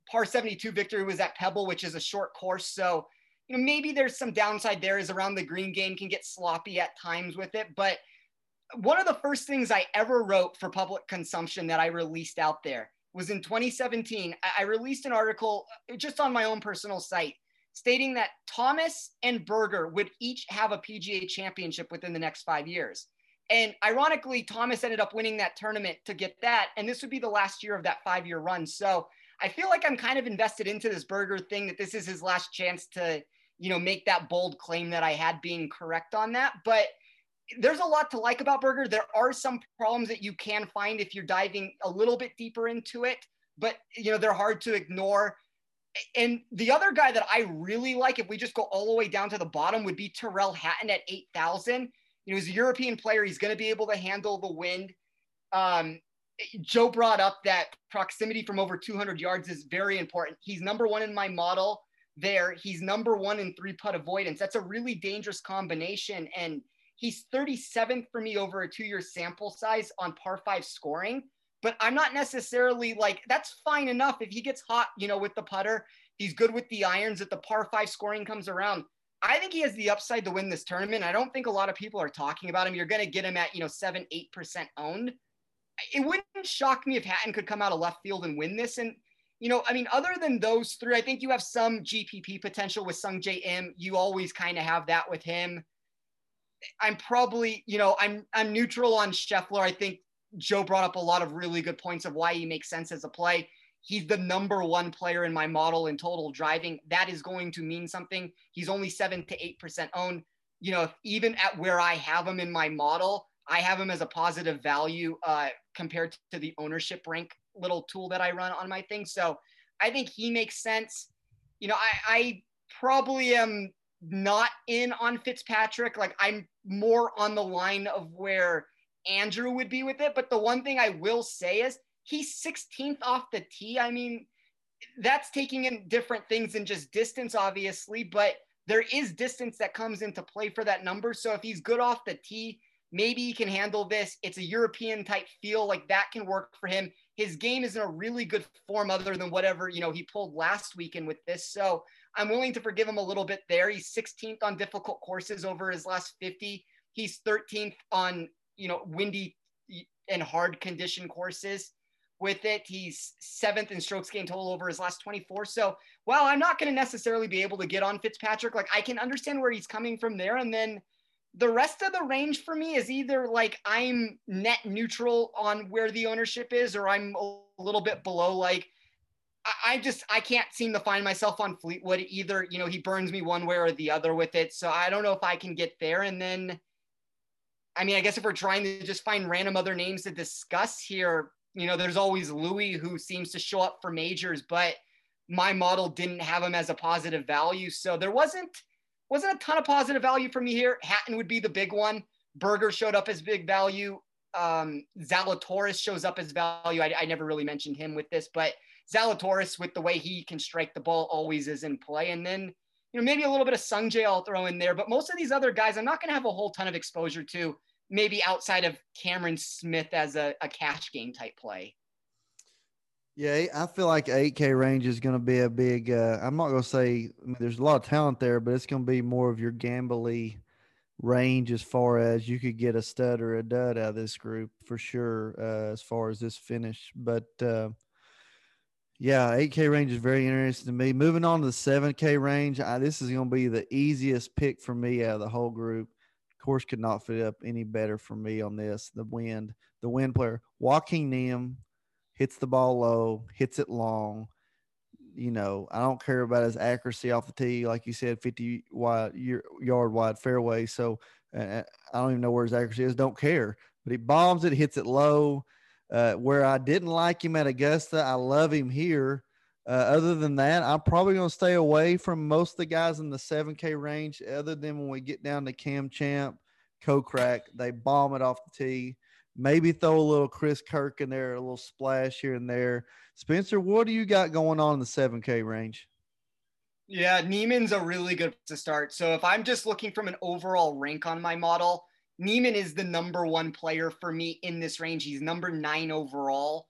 par 72 victory was at Pebble, which is a short course. So, you know, maybe there's some downside there is around the green game can get sloppy at times with it. But one of the first things I ever wrote for public consumption that I released out there was in 2017. I released an article uh, just on my own personal site stating that Thomas and Berger would each have a PGA championship within the next five years. And ironically, Thomas ended up winning that tournament to get that. And this would be the last year of that five year run. So I feel like I'm kind of invested into this Berger thing that this is his last chance to, you know, make that bold claim that I had being correct on that. But there's a lot to like about Berger. There are some problems that you can find if you're diving a little bit deeper into it, but you know, they're hard to ignore and the other guy that I really like, if we just go all the way down to the bottom, would be Tyrrell Hatton at 8,000. You know, he's a European player. He's going to be able to handle the wind. Um, Joe brought up that proximity from over 200 yards is very important. He's number one in my model there. He's number one in three putt avoidance. That's a really dangerous combination. And he's 37th for me over a two year sample size on par five scoring but I'm not necessarily like that's fine enough if he gets hot, you know, with the putter. He's good with the irons. If the par five scoring comes around, I think he has the upside to win this tournament. I don't think a lot of people are talking about him. You're going to get him at you know seven, eight percent owned. It wouldn't shock me if Hatton could come out of left field and win this. And you know, I mean, other than those three, I think you have some GPP potential with Sungjae Im. You always kind of have that with him. I'm probably, you know, I'm I'm neutral on Scheffler. I think Joe brought up a lot of really good points of why he makes sense as a play. He's the number one player in my model in total driving. That is going to mean something. He's only seven to eight percent owned. You know, even at where I have him in my model, I have him as a positive value uh, compared to the ownership rank little tool that I run on my thing. So I think he makes sense. You know, I, I probably am not in on Fitzpatrick. Like I'm more on the line of where Andrew would be with it. But the one thing I will say is he's 16th off the tee. I mean, that's taking in different things than just distance, obviously, but there is distance that comes into play for that number. So if he's good off the tee, maybe he can handle this. It's a European type feel, like that can work for him. His game is in a really good form, other than whatever you know he pulled last weekend with this. So I'm willing to forgive him a little bit there. He's 16th on difficult courses over his last 50. He's 13th on you know, windy and hard condition courses with it. He's seventh in strokes gained total over his last 24. So while I'm not going to necessarily be able to get on Fitzpatrick, like I can understand where he's coming from there. And then the rest of the range for me is either like I'm net neutral on where the ownership is, or I'm a little bit below. Like I, just I can't seem to find myself on Fleetwood either. You know, he burns me one way or the other with it. So I don't know if I can get there. And then I mean, I guess if we're trying to just find random other names to discuss here, you know, there's always Louis who seems to show up for majors, but my model didn't have him as a positive value. So there wasn't wasn't a ton of positive value for me here. Hatton would be the big one. Berger showed up as big value. um, Zalatoris shows up as value. I, I never really mentioned him with this, but Zalatoris, with the way he can strike the ball, always is in play. And then, you know, maybe a little bit of Sungjae I'll throw in there, but most of these other guys, I'm not going to have a whole ton of exposure to, maybe outside of Cameron Smith as a, a cash game type play. Yeah, I feel like 8K range is going to be a big. Uh, I'm not going to say I mean, there's a lot of talent there, but it's going to be more of your gambly range as far as you could get a stud or a dud out of this group for sure. Uh, as far as this finish, but uh, yeah, 8K range is very interesting to me. Moving on to the 7K range, I, this is going to be the easiest pick for me out of the whole group. Of course, could not fit up any better for me on this. The wind, the wind player, Joaquin Niemann hits the ball low, hits it long. You know, I don't care about his accuracy off the tee, like you said, 50 wide yard wide fairway. So uh, I don't even know where his accuracy is. Don't care, but he bombs it, hits it low. Uh, where I didn't like him at Augusta, I love him here. Uh, other than that, I'm probably going to stay away from most of the guys in the 7K range, other than when we get down to Cam Champ, Kokrak. They bomb it off the tee maybe throw a little Chris Kirk in there, a little splash here and there. Spencer, what do you got going on in the 7K range? Yeah, Niemann's a really good to start. So if I'm just looking from an overall rank on my model, Niemann is the number one player for me in this range. He's number nine overall.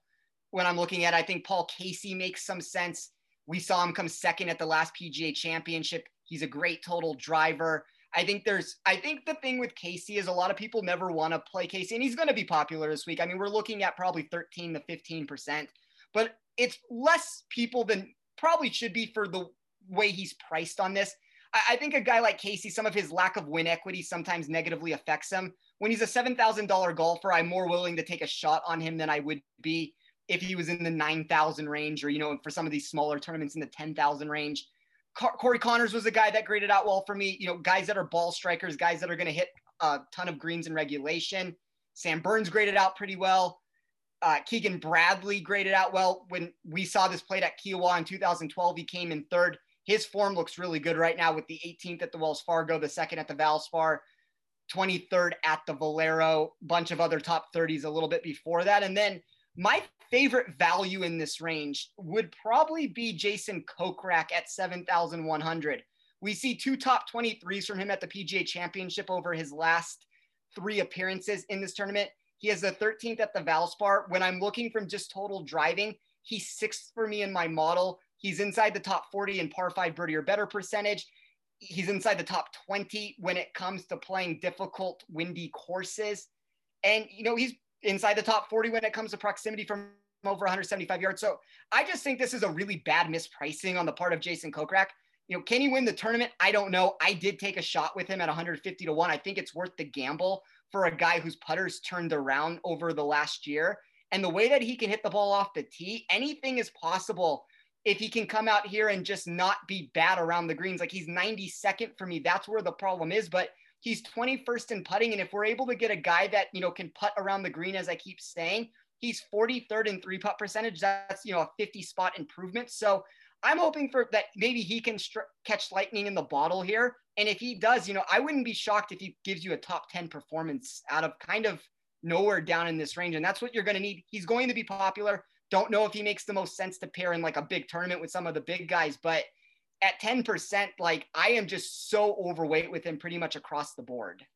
When I'm looking at, I think Paul Casey makes some sense. We saw him come second at the last PGA championship. He's a great total driver. I think there's, I think the thing with Casey is a lot of people never want to play Casey, and he's going to be popular this week. I mean, we're looking at probably 13 to 15%, but it's less people than probably should be for the way he's priced on this. I, think a guy like Casey, some of his lack of win equity sometimes negatively affects him. When he's a $7,000 golfer, I'm more willing to take a shot on him than I would be if he was in the 9,000 range or, you know, for some of these smaller tournaments in the 10,000 range. Corey Conners was a guy that graded out well for me. You know, guys that are ball strikers, guys that are going to hit a ton of greens in regulation. Sam Burns graded out pretty well. Uh, Keegan Bradley graded out well. When we saw this played at Kiawah in 2012, he came in third. His form looks really good right now with the 18th at the Wells Fargo, the second at the Valspar, 23rd at the Valero, bunch of other top 30s a little bit before that. And then my favorite value in this range would probably be Jason Kokrak at 7,100. We see two top 23s from him at the PGA Championship over his last three appearances in this tournament. He has the 13th at the Valspar. When I'm looking from just total driving, he's sixth for me in my model. He's inside the top 40 in par five birdie or better percentage. He's inside the top 20 when it comes to playing difficult, windy courses. And, you know, he's inside the top 40 when it comes to proximity from over 175 yards. So I just think this is a really bad mispricing on the part of Jason Kokrak. You know, can he win the tournament? I don't know. I did take a shot with him at 150 to 1. I think it's worth the gamble for a guy whose putters turned around over the last year. And the way that he can hit the ball off the tee, anything is possible if he can come out here and just not be bad around the greens. Like he's 92nd for me. That's where the problem is. But He's 21st in putting. And if we're able to get a guy that, you know, can putt around the green, as I keep saying, he's 43rd in three putt percentage. That's, you know, a 50 spot improvement. So I'm hoping for that maybe he can str- catch lightning in the bottle here. And if he does, you know, I wouldn't be shocked if he gives you a top 10 performance out of kind of nowhere down in this range. And that's what you're going to need. He's going to be popular. Don't know if he makes the most sense to pair in like a big tournament with some of the big guys, but at 10%, like I am just so overweight with him pretty much across the board.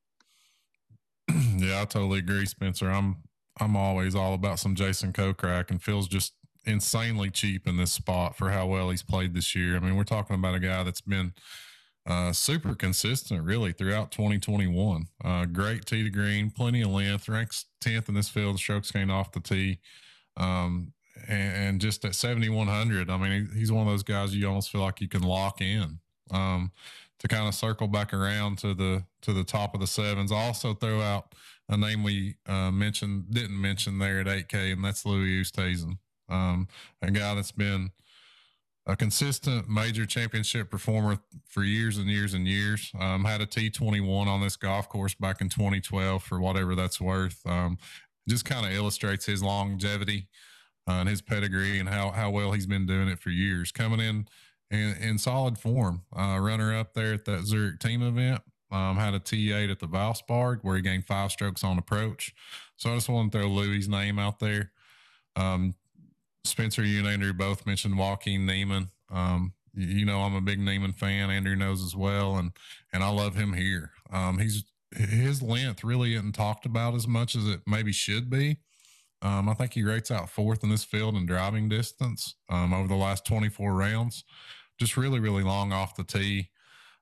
yeah, I totally agree, Spencer. I'm I'm always all about some Jason Kokrak and feels just insanely cheap in this spot for how well he's played this year. I mean, we're talking about a guy that's been uh, super consistent really throughout 2021. Uh, great tee to green, plenty of length, ranks 10th in this field, strokes gained off the tee. Um, and, just at 7100 i mean he's one of those guys you almost feel like you can lock in um, to kind of circle back around to the to the top of the sevens also throw out a name we uh, mentioned didn't mention there at 8k and that's louis oosthuizen um, a guy that's been a consistent major championship performer for years and years and years. Um, had a T21 on this golf course back in 2012 for whatever that's worth. Um, just kind of illustrates his longevity uh, and his pedigree and how how well he's been doing it for years. Coming in in, in solid form, uh, runner up there at that Zurich team event. Um, had a T8 at the Valspar where he gained five strokes on approach. So I just want to throw Louis' name out there. Um, Spencer, you and Andrew both mentioned Joaquin Niemann. Um, you know, I'm a big Niemann fan. Andrew knows as well, and and I love him here. Um, he's his length really isn't talked about as much as it maybe should be. Um, I think he rates out fourth in this field in driving distance um, over the last 24 rounds. Just really, really long off the tee.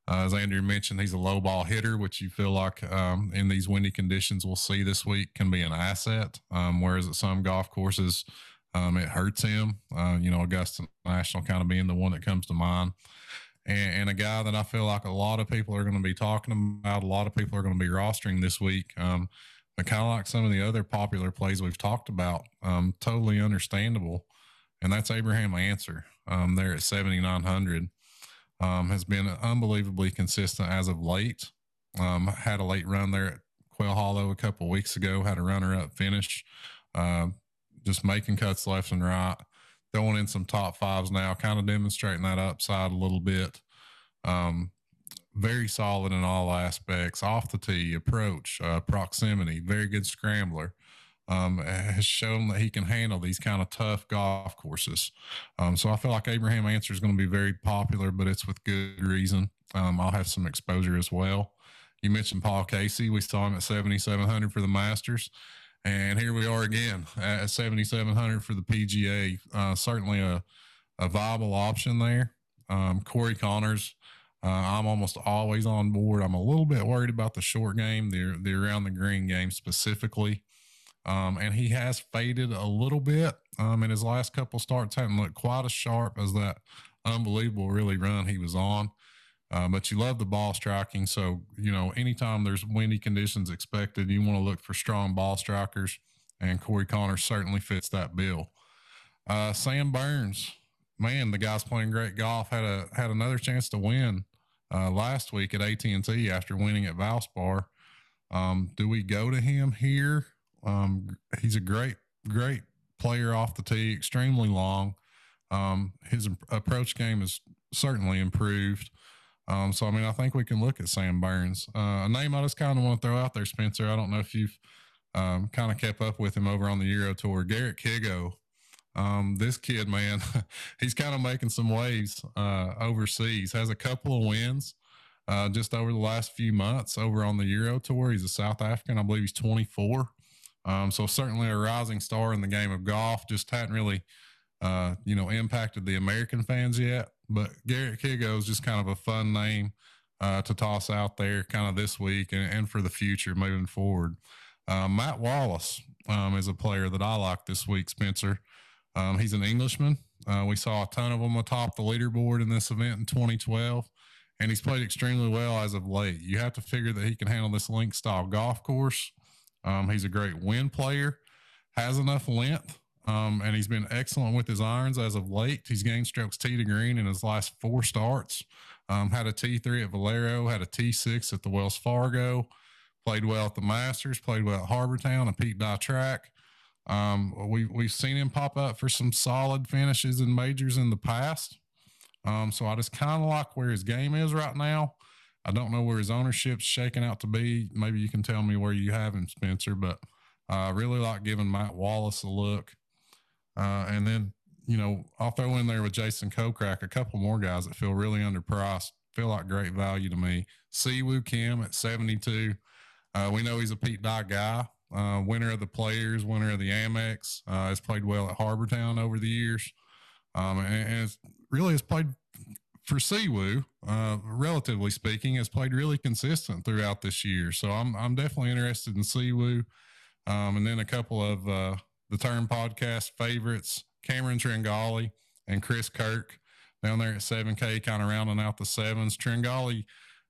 Uh, as Andrew mentioned, he's a low ball hitter, which you feel like um, in these windy conditions we'll see this week can be an asset. Um, whereas at some golf courses, um, it hurts him. Uh, you know, Augusta National kind of being the one that comes to mind. And, and, a guy that I feel like a lot of people are going to be talking about, a lot of people are going to be rostering this week. But kind of like some of the other popular plays we've talked about, um, totally understandable. And that's Abraham Ancer um, there at 7,900. Um, has been unbelievably consistent as of late. Um, had a late run there at Quail Hollow a couple weeks ago, had a runner up finish. Uh, just making cuts left and right, throwing in some top fives now, kind of demonstrating that upside a little bit. Um, very solid in all aspects off the tee, approach, uh, proximity, very good scrambler. Um, has shown that he can handle these kind of tough golf courses. Um, so I feel like Abraham Ancer is going to be very popular, but it's with good reason. Um, I'll have some exposure as well. You mentioned Paul Casey. We saw him at 7,700 for the Masters. And here we are again at 7,700 for the PGA. Uh, certainly a, a viable option there. Um, Corey Conners, uh, I'm almost always on board. I'm a little bit worried about the short game, the, the around the green game specifically. Um, and he has faded a little bit. Um, in his last couple starts, haven't looked quite as sharp as that unbelievable really run he was on. Uh, but you love the ball striking. So, you know, anytime there's windy conditions expected, you want to look for strong ball strikers. And Corey Conners certainly fits that bill. Uh, Sam Burns, man, the guy's playing great golf. Had a had another chance to win uh, last week at AT and T after winning at Valspar. Um, do we go to him here? Um, he's a great, great player off the tee, extremely long. Um, his approach game is certainly improved. Um, so I mean, I think we can look at Sam Burns. Uh, a name I just kind of want to throw out there, Spencer. I don't know if you've um, kind of kept up with him over on the Euro Tour. Garrick Higgo. Um, this kid, man, he's kind of making some waves uh, overseas. Has a couple of wins uh, just over the last few months over on the Euro Tour. He's a South African. I believe he's 24. Um, so certainly a rising star in the game of golf. Just hadn't really, uh, you know, impacted the American fans yet. But Garrick Higgo is just kind of a fun name uh, to toss out there kind of this week and, and for the future moving forward. Uh, Matt Wallace um, is a player that I like this week, Spencer. Um, he's an Englishman. Uh, we saw a ton of them atop the leaderboard in this event in 2012, and he's played extremely well as of late. You have to figure that he can handle this link style golf course. Um, he's a great wind player, has enough length um, and he's been excellent with his irons as of late. He's gained strokes tee to green in his last four starts. Um, had a T3 at Valero, had a T6 at the Wells Fargo, played well at the Masters, played well at Harbour Town and Pete Dye Track. Um, we, we've seen him pop up for some solid finishes in majors in the past. Um, so I just kind of like where his game is right now. I don't know where his ownership's shaking out to be. Maybe you can tell me where you have him, Spencer, but I really like giving Matt Wallace a look. Uh, and then, you know, I'll throw in there with Jason Kokrak a couple more guys that feel really underpriced, feel like great value to me. Si Woo Kim at 72. Uh, we know he's a Pete Dye guy, uh, winner of the players, winner of the Amex, uh, has played well at Harbour Town over the years. Um, and, and really has played for Si Woo, uh, relatively speaking, has played really consistent throughout this year. So I'm I'm definitely interested in Si Woo. Um, and then a couple of uh, the Turn Podcast favorites, Cameron Tringale and Chris Kirk down there at 7K, kind of rounding out the sevens. Tringale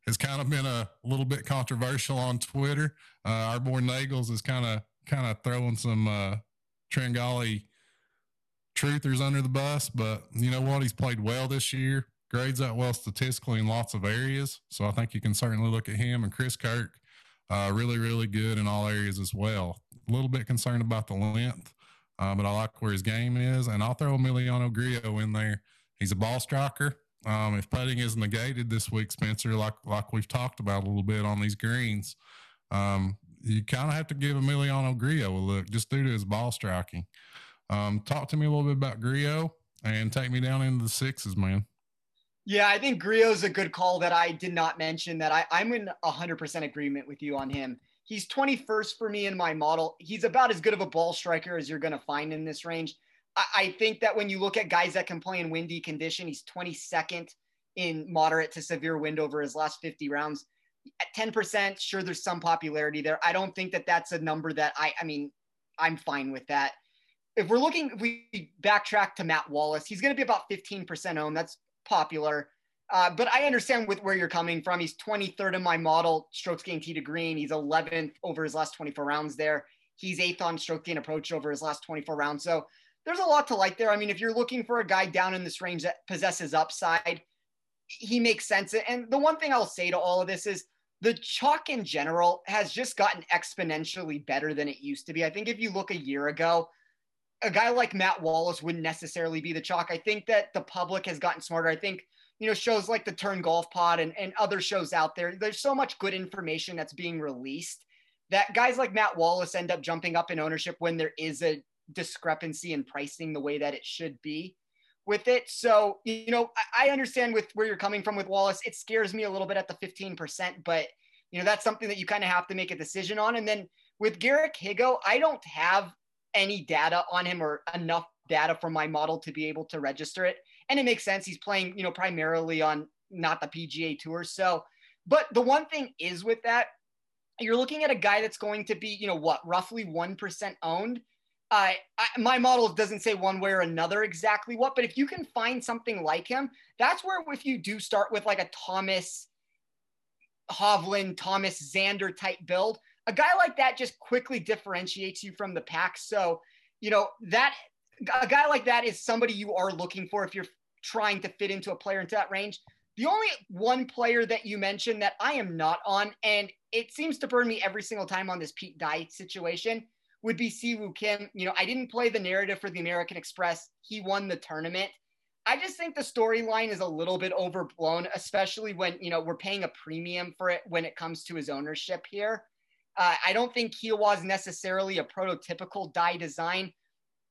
has kind of been a little bit controversial on Twitter. Uh, our boy Nagels is kind of kind of throwing some uh, Tringale truthers under the bus, but you know what? He's played well this year. Grades out well statistically in lots of areas, so I think you can certainly look at him and Chris Kirk. Uh, really, really good in all areas as well a little bit concerned about the length, uh, but I like where his game is. And I'll throw Emiliano Grillo in there. He's a ball striker. Um, if putting is negated this week, Spencer, like like we've talked about a little bit on these greens, um, you kind of have to give Emiliano Grillo a look just due to his ball striking. Um, talk to me a little bit about Grillo and take me down into the sixes, man. Yeah, I think Grillo's a good call that I did not mention that I, I'm in 100% agreement with you on him. He's 21st for me in my model. He's about as good of a ball striker as you're going to find in this range. I, think that when you look at guys that can play in windy condition, he's 22nd in moderate to severe wind over his last 50 rounds. At 10%, sure, there's some popularity there. I don't think that that's a number that I, I mean, I'm fine with that. If we're looking, if we backtrack to Matt Wallace, he's going to be about 15% owned. That's popular. Uh, but I understand with where you're coming from. He's 23rd in my model, strokes gained tee to green. He's 11th over his last 24 rounds there. He's eighth on stroke gain approach over his last 24 rounds. So there's a lot to like there. I mean, if you're looking for a guy down in this range that possesses upside, he makes sense. And the one thing I'll say to all of this is the chalk in general has just gotten exponentially better than it used to be. I think if you look a year ago, a guy like Matt Wallace wouldn't necessarily be the chalk. I think that the public has gotten smarter. I think, you know, shows like the Turn Golf Pod and, and other shows out there, there's so much good information that's being released that guys like Matt Wallace end up jumping up in ownership when there is a discrepancy in pricing the way that it should be with it. So, you know, I, I understand with where you're coming from with Wallace. It scares me a little bit at the 15%, but, you know, that's something that you kind of have to make a decision on. And then with Garrick Higgo, I don't have any data on him or enough data from my model to be able to register it. And it makes sense. He's playing, you know, primarily on not the PGA tour. So, but the one thing is with that, you're looking at a guy that's going to be, you know, what, roughly 1% owned. Uh, I, my model doesn't say one way or another exactly what, but if you can find something like him, that's where if you do start with like a Thomas Hovland, Thomas Xander type build, a guy like that just quickly differentiates you from the pack. So, you know, that a guy like that is somebody you are looking for if you're trying to fit into a player into that range. The only one player that you mentioned that I am not on, and it seems to burn me every single time on this Pete Dye situation, would be Si Woo Kim. You know, I didn't play the narrative for the American Express. He won the tournament. I just think the storyline is a little bit overblown, especially when, you know, we're paying a premium for it when it comes to his ownership here. Uh, I don't think Kiawah is necessarily a prototypical Dye design.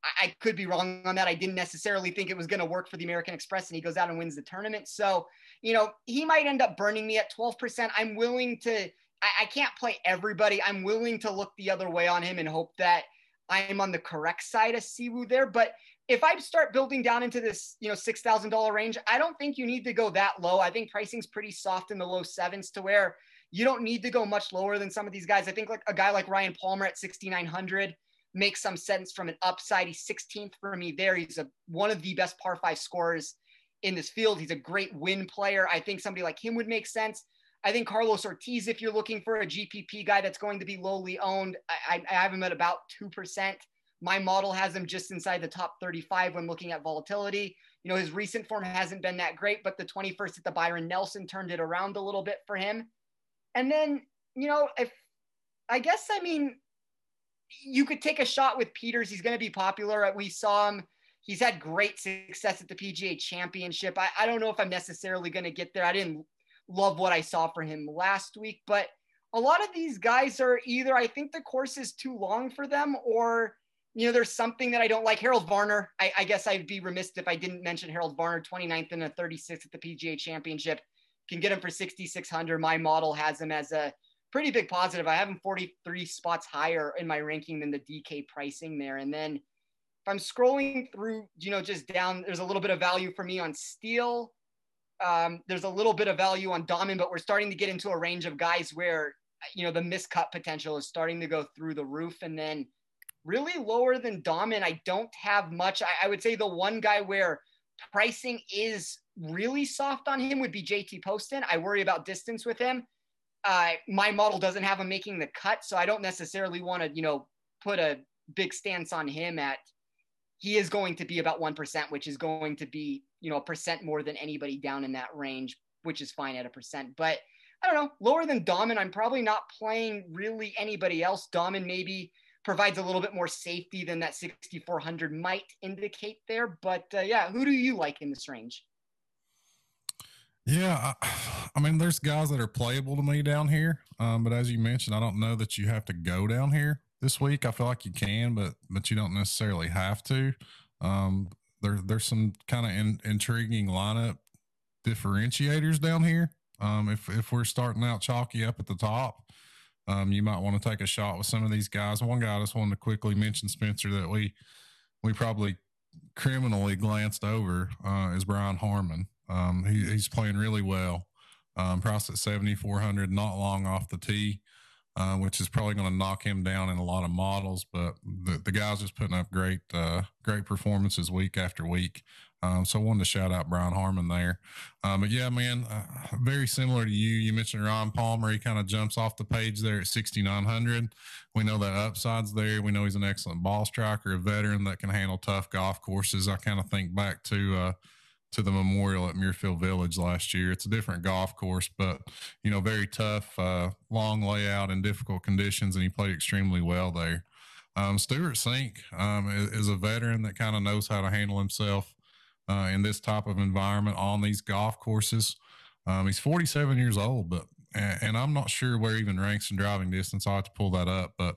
I, I, could be wrong on that. I didn't necessarily think it was going to work for the American Express, and he goes out and wins the tournament. So, you know, he might end up burning me at 12%. I'm willing to, I, I can't play everybody. I'm willing to look the other way on him and hope that I'm on the correct side of Si Woo there. But if I start building down into this, you know, six thousand dollar range, I don't think you need to go that low. I think pricing's pretty soft in the low sevens to where you don't need to go much lower than some of these guys. I think like a guy like Ryan Palmer at 6,900 makes some sense from an upside. He's 16th for me there. He's a, one of the best par five scorers in this field. He's a great win player. I think somebody like him would make sense. I think Carlos Ortiz, if you're looking for a GPP guy that's going to be lowly owned, I, I have him at about 2%. My model has him just inside the top 35 when looking at volatility. You know, his recent form hasn't been that great, but the 21st at the Byron Nelson turned it around a little bit for him. And then, you know, if I guess, I mean, you could take a shot with Pieters. He's going to be popular. Uh, we saw him. He's had great success at the PGA Championship. I, I don't know if I'm necessarily going to get there. I didn't love what I saw for him last week, but a lot of these guys are either I think the course is too long for them or you know, there's something that I don't like. Harold Varner, I, I, guess I'd be remiss if I didn't mention Harold Varner, 29th and a 36th at the PGA Championship can get him for 6,600. My model has him as a pretty big positive. I have him 43 spots higher in my ranking than the DK pricing there. And then if I'm scrolling through, you know, just down, there's a little bit of value for me on Steele. Um, there's a little bit of value on Dahmen, but we're starting to get into a range of guys where, you know, the miscut potential is starting to go through the roof. And then really lower than Dahmen, I don't have much. I, I would say the one guy where pricing is really soft on him would be JT Poston. I worry about distance with him. Uh, my model doesn't have him making the cut, so I don't necessarily want to, you know, put a big stance on him at. He is going to be about one percent, which is going to be, you know, a percent more than anybody down in that range, which is fine at a percent. But I don't know, lower than Dahmen, I'm probably not playing really anybody else. Dahmen maybe provides a little bit more safety than that 6400 might indicate there. But uh, yeah, who do you like in this range? Yeah, I, I mean, there's guys that are playable to me down here, um, but as you mentioned, I don't know that you have to go down here this week. I feel like you can, but but you don't necessarily have to. Um, there, there's some kind of in, intriguing lineup differentiators down here. Um, if if we're starting out chalky up at the top, um, you might want to take a shot with some of these guys. One guy I just wanted to quickly mention, Spencer, that we we probably criminally glanced over uh, is Brian Harman. Um, he, he's playing really well. Um, priced at 7,400, not long off the tee, uh, which is probably going to knock him down in a lot of models. But the, the guy's just putting up great, uh, great performances week after week. Um, so I wanted to shout out Brian Harman there. Um, but yeah, man, uh, very similar to you. You mentioned Ryan Palmer. He kind of jumps off the page there at 6,900. We know that upside's there. We know he's an excellent ball striker, a veteran that can handle tough golf courses. I kind of think back to, uh, to the memorial at Muirfield Village last year. It's a different golf course, but you know, very tough, uh, long layout and difficult conditions, and he played extremely well there. Um, Stewart Cink um, is, is, a veteran that kind of knows how to handle himself uh, in this type of environment on these golf courses. Um, he's 47 years old, but and, and, I'm not sure where even ranks in driving distance. I have to pull that up, but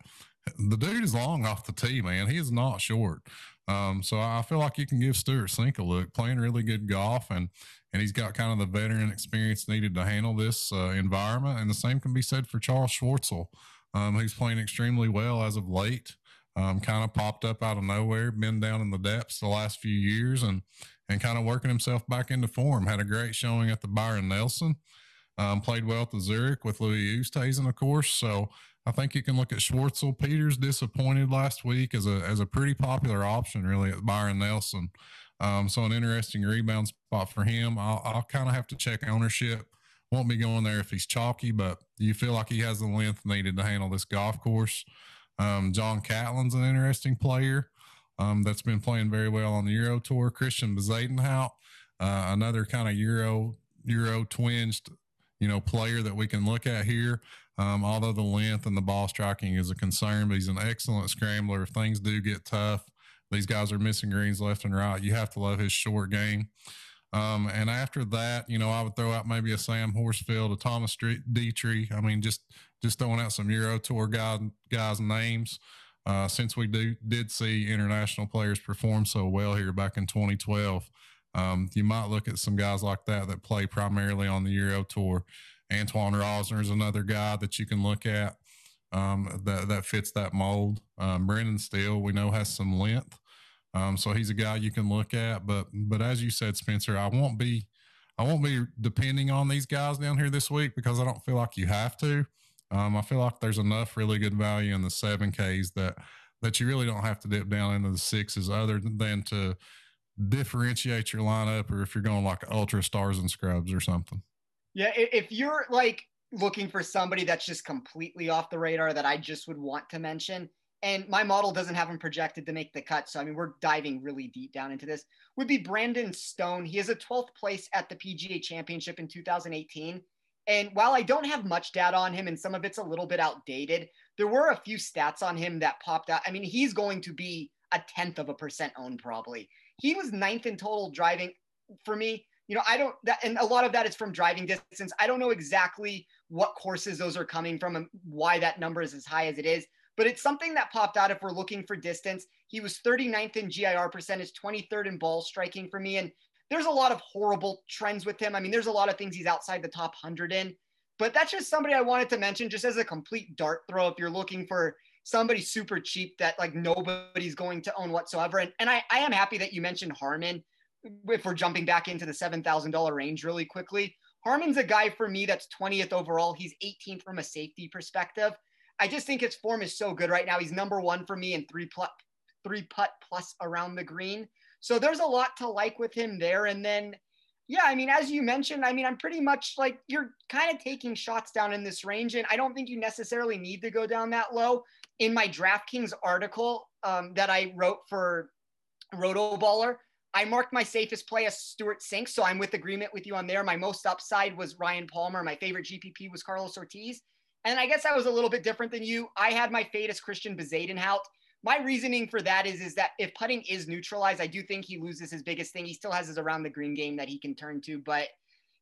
the dude is long off the tee, man. He is not short. Um, so I feel like you can give Stewart Cink a look, playing really good golf, and and he's got kind of the veteran experience needed to handle this uh, environment. And the same can be said for Charles Schwartzel, um, who's playing extremely well as of late. Um, kind of popped up out of nowhere, been down in the depths the last few years, and and kind of working himself back into form. Had a great showing at the Byron Nelson. Um, played well at the Zurich with Louis Oosthuizen, of course. So I think you can look at Schwartzel. Pieters disappointed last week as a as a pretty popular option, really, at Byron Nelson. Um, so an interesting rebound spot for him. I'll, I'll kind of have to check ownership. Won't be going there if he's chalky, but do you feel like he has the length needed to handle this golf course? Um, John Catlin's an interesting player um, that's been playing very well on the Euro Tour. Christiaan Bezuidenhout, uh, another kind of Euro Euro twinged, you know, player that we can look at here. Um, although the length and the ball striking is a concern, but he's an excellent scrambler. If things do get tough, these guys are missing greens left and right. You have to love his short game. Um, and after that, you know, I would throw out maybe a Sam Horsfield, a Thomas Detry. I mean, just just throwing out some Euro Tour guys guys names. Uh, since we do did see international players perform so well here back in 2012, um, you might look at some guys like that that play primarily on the Euro Tour Antoine Rozner is another guy that you can look at um, that that fits that mold. Um, Brendan Steele, we know has some length, um, so he's a guy you can look at. But but as you said, Spencer, I won't be I won't be depending on these guys down here this week because I don't feel like you have to. Um, I feel like there's enough really good value in the seven Ks that that you really don't have to dip down into the sixes, other than to differentiate your lineup, or if you're going like ultra stars and scrubs or something. Yeah, if you're like looking for somebody that's just completely off the radar that I just would want to mention, and my model doesn't have him projected to make the cut. So, I mean, we're diving really deep down into this, would be Brandon Stone. He is a 12th place at the PGA Championship in 2018. And while I don't have much data on him and some of it's a little bit outdated, there were a few stats on him that popped out. I mean, he's going to be a tenth of a percent owned probably. He was ninth in total driving for me you know, I don't that, and a lot of that is from driving distance. I don't know exactly what courses those are coming from and why that number is as high as it is, but it's something that popped out if we're looking for distance. He was 39th in GIR percentage, 23rd in ball striking for me. And there's a lot of horrible trends with him. I mean, there's a lot of things he's outside the top 100 in, but that's just somebody I wanted to mention just as a complete dart throw if you're looking for somebody super cheap that like nobody's going to own whatsoever. And, and I, I am happy that you mentioned Harman if we're jumping back into the $7,000 range really quickly, Harman's a guy for me that's 20th overall. He's 18th from a safety perspective. I just think his form is so good right now. He's number one for me in three putt, three putt plus around the green. So there's a lot to like with him there. And then, yeah, I mean, as you mentioned, I mean, I'm pretty much like you're kind of taking shots down in this range, and I don't think you necessarily need to go down that low. In my DraftKings article um, that I wrote for Rotoballer, I marked my safest play as Stewart Cink, so I'm with agreement with you on there. My most upside was Ryan Palmer. My favorite GPP was Carlos Ortiz. And I guess I was a little bit different than you. I had my fade as Christiaan Bezuidenhout. My reasoning for that is, is that if putting is neutralized, I do think he loses his biggest thing. He still has his around the green game that he can turn to. But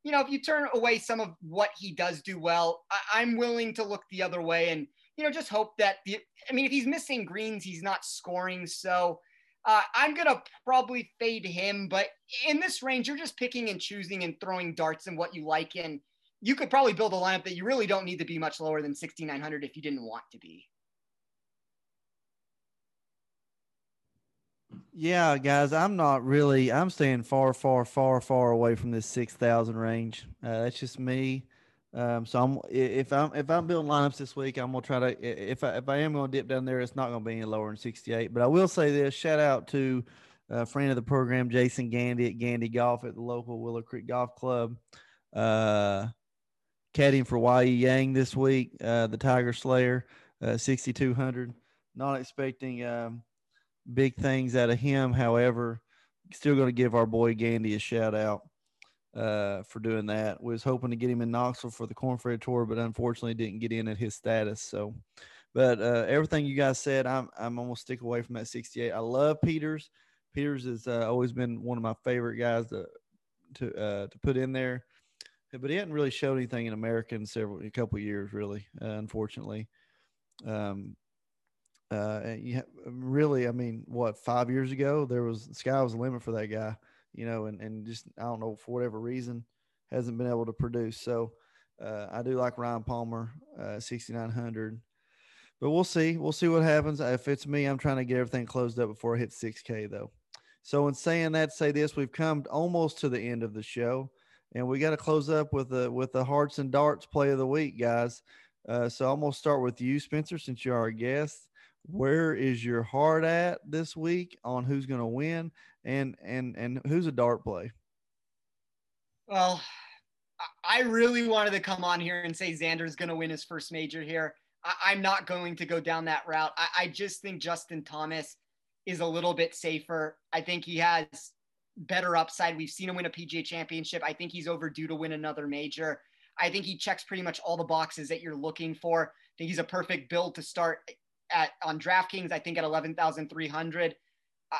you know, if you turn away some of what he does do well, I, am willing to look the other way and, you know, just hope that the, I mean, if he's missing greens, he's not scoring. So uh, I'm going to probably fade him. But in this range, you're just picking and choosing and throwing darts and what you like. And you could probably build a lineup that you really don't need to be much lower than 6,900 if you didn't want to be. Yeah, guys, I'm not really. I'm staying far, far, far, far away from this six thousand range. Uh, that's just me. Um, so I'm if I'm if I'm building lineups this week, I'm gonna try to. If I if I am gonna dip down there, it's not gonna be any lower than 68. But I will say this: shout out to a friend of the program, Jason Gandy at Gandy Golf at the local Willow Creek Golf Club. Uh, caddying for YE Yang this week, uh, the Tiger Slayer, uh, 6200. Not expecting. Um, big things out of him. However, still going to give our boy Gandy a shout out uh, for doing that. Was hoping to get him in Knoxville for the Corn Tour, but unfortunately didn't get in at his status. So, but uh, everything you guys said, I'm I'm almost stick away from that 68. I love Pieters. Pieters has uh, always been one of my favorite guys to to uh, to put in there, but he hadn't really showed anything in America in several a couple years, really. Uh, unfortunately, um, uh, you really, I mean, what five years ago there was sky was the limit for that guy, you know, and and just I don't know for whatever reason hasn't been able to produce. So uh, I do like Ryan Palmer, uh, 6900, but we'll see. We'll see what happens. If it's me, I'm trying to get everything closed up before I hit 6K though. So in saying that, say this: we've come almost to the end of the show, and we got to close up with the with the hearts and darts play of the week, guys. Uh, so I'm gonna start with you, Spencer, since you're our guest where is your heart at this week on who's going to win and and and who's a dart play? Well i really wanted to come on here and say xander's going to win his first major here. I, am not going to go down that route. I, I just think justin thomas is a little bit safer. I think he has better upside. We've seen him win a pga championship. I think he's overdue to win another major. I think he checks pretty much all the boxes that you're looking for. I think he's a perfect build to start at on DraftKings, I think at 11,300.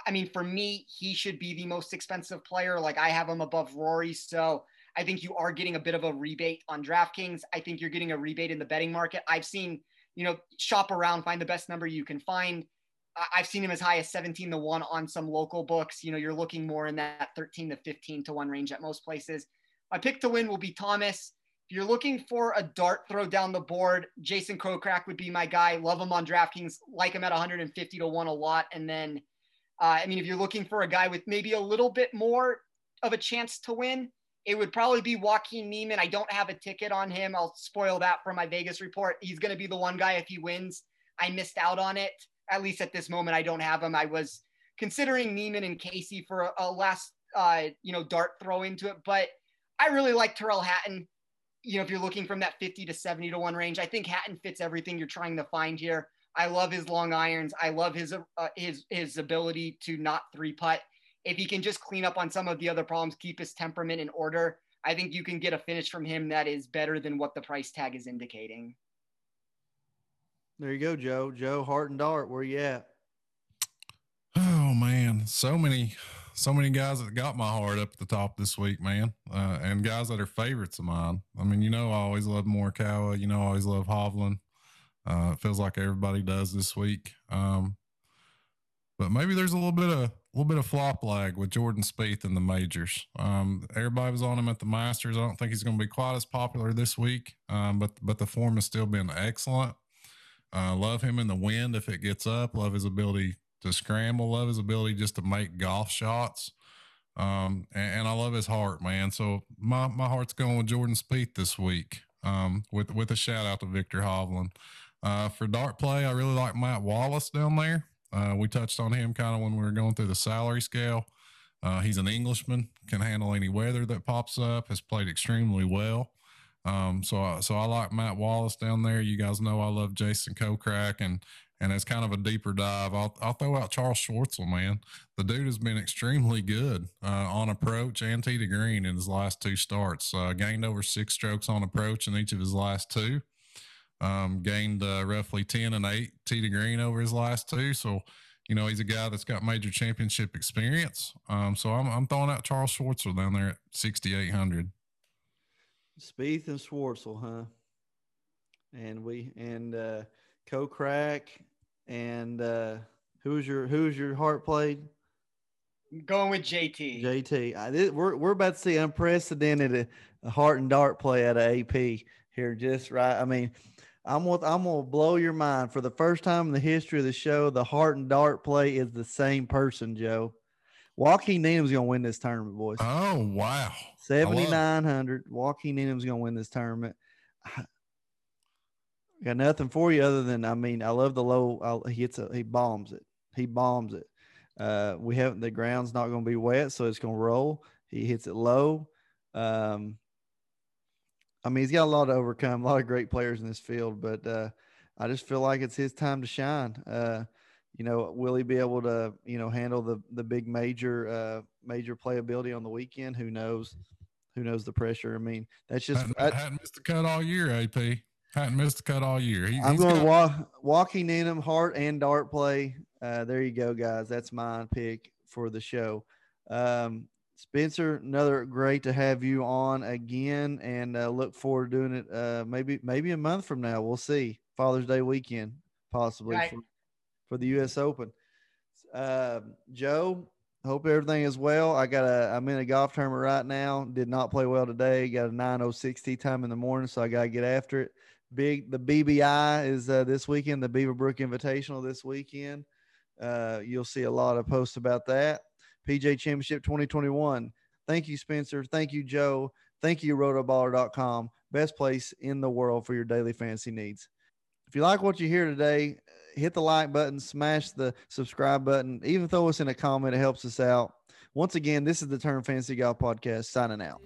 I mean, for me, he should be the most expensive player. Like I have him above Rory. So I think you are getting a bit of a rebate on DraftKings. I think you're getting a rebate in the betting market. I've seen, you know, shop around, find the best number you can find. I've seen him as high as 17 to 1 on some local books. You know, you're looking more in that 13 to 15 to 1 range at most places. My pick to win will be Thomas. If you're looking for a dart throw down the board, Jason Kokrak would be my guy. Love him on DraftKings, like him at 150 to 1 a lot. And then, uh, I mean, if you're looking for a guy with maybe a little bit more of a chance to win, it would probably be Joaquin Niemann. I don't have a ticket on him. I'll spoil that for my Vegas report. He's going to be the one guy if he wins. I missed out on it. At least at this moment, I don't have him. I was considering Niemann and Casey for a, a last, uh, you know, dart throw into it, but I really like Tyrrell Hatton you know, if you're looking from that 50 to 70 to 1 range, I think Hatton fits everything you're trying to find here. I love his long irons. I love his uh, his his ability to not three putt. If he can just clean up on some of the other problems, keep his temperament in order, I think you can get a finish from him that is better than what the price tag is indicating. There you go, Joe. Joe Hart and Dart, where you at? Oh man, so many so many guys that got my heart up at the top this week, man, uh, and guys that are favorites of mine. I mean, you know, I always love Morikawa. You know, I always love Hovland. Uh, it feels like everybody does this week. Um, but maybe there's a little bit of a little bit of flop lag with Jordan Spieth in the majors. Um, everybody was on him at the Masters. I don't think he's going to be quite as popular this week, um, but but the form has still been excellent. Uh, love him in the wind if it gets up. Love his ability to scramble. Love his ability just to make golf shots. Um, and, and, I love his heart, man. So my, my heart's going with Jordan Spieth this week. Um, with with a shout out to Viktor Hovland. Uh, for dart play, I really like Matt Wallace down there. Uh, we touched on him kind of when we were going through the salary scale. Uh, he's an Englishman, can handle any weather that pops up. Has played extremely well. Um, so so I like Matt Wallace down there. You guys know I love Jason Kokrak and and as kind of a deeper dive, I'll, I'll throw out Charles Schwartzel, man. The dude has been extremely good uh, on approach and tee to green in his last two starts. Uh, gained over six strokes on approach in each of his last two. Um, gained uh, roughly 10 and 8 tee to green over his last two. So, you know, he's a guy that's got major championship experience. Um, so I'm, I'm throwing out Charles Schwartzel down there at 6,800. Spieth and Schwartzel, huh? And we and uh Kokrak and uh who's your who's your heart played? Going with JT. JT. I, this, we're we're about to see unprecedented a, a heart and dart play out of AP here, just right. I mean, I'm gonna, I'm gonna blow your mind for the first time in the history of the show. The heart and dart play is the same person, Joe. Joaquin Niemann's gonna win this tournament, boys. Oh wow, seventy nine hundred. Joaquin Niemann's gonna win this tournament. I got nothing for you other than I mean I love the low. I'll, he hits a, he bombs it. He bombs it. Uh, we haven't the ground's not going to be wet, so it's going to roll. He hits it low. Um, I mean, he's got a lot to overcome, a lot of great players in this field, but uh, I just feel like it's his time to shine. Uh, you know, will he be able to, you know, handle the the big major uh, major playability on the weekend? Who knows? Who knows the pressure? I mean, that's just hadn't, I, hadn't missed the cut all year, AP. Hadn't missed the cut all year. He, I'm going got... walk, walking in him, heart and dart play. Uh, there you go, guys. That's my pick for the show. Um, Spencer, another great to have you on again, and uh, look forward to doing it. Uh, maybe maybe a month from now, we'll see. Father's Day weekend, possibly right. for, for, the U.S. Open. Uh, Joe, hope everything is well. I got a I'm in a golf tournament right now. Did not play well today. Got a 9:06 time in the morning, so I got to get after it. Big the BBI is uh, this weekend. The Beaverbrook Invitational this weekend. Uh, you'll see a lot of posts about that. PJ Championship 2021. Thank you, Spencer. Thank you, Joe. Thank you, rotoballer.com. Best place in the world for your daily fantasy needs. If you like what you hear today, hit the like button, smash the subscribe button, even throw us in a comment. It helps us out. Once again, this is the Turn Fantasy Golf Podcast signing out.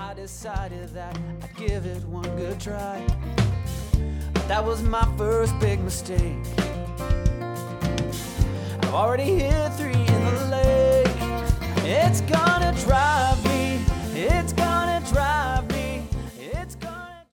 I decided that I'd give it one good try. But that was my first big mistake. I've already hit three in the lake. It's gone.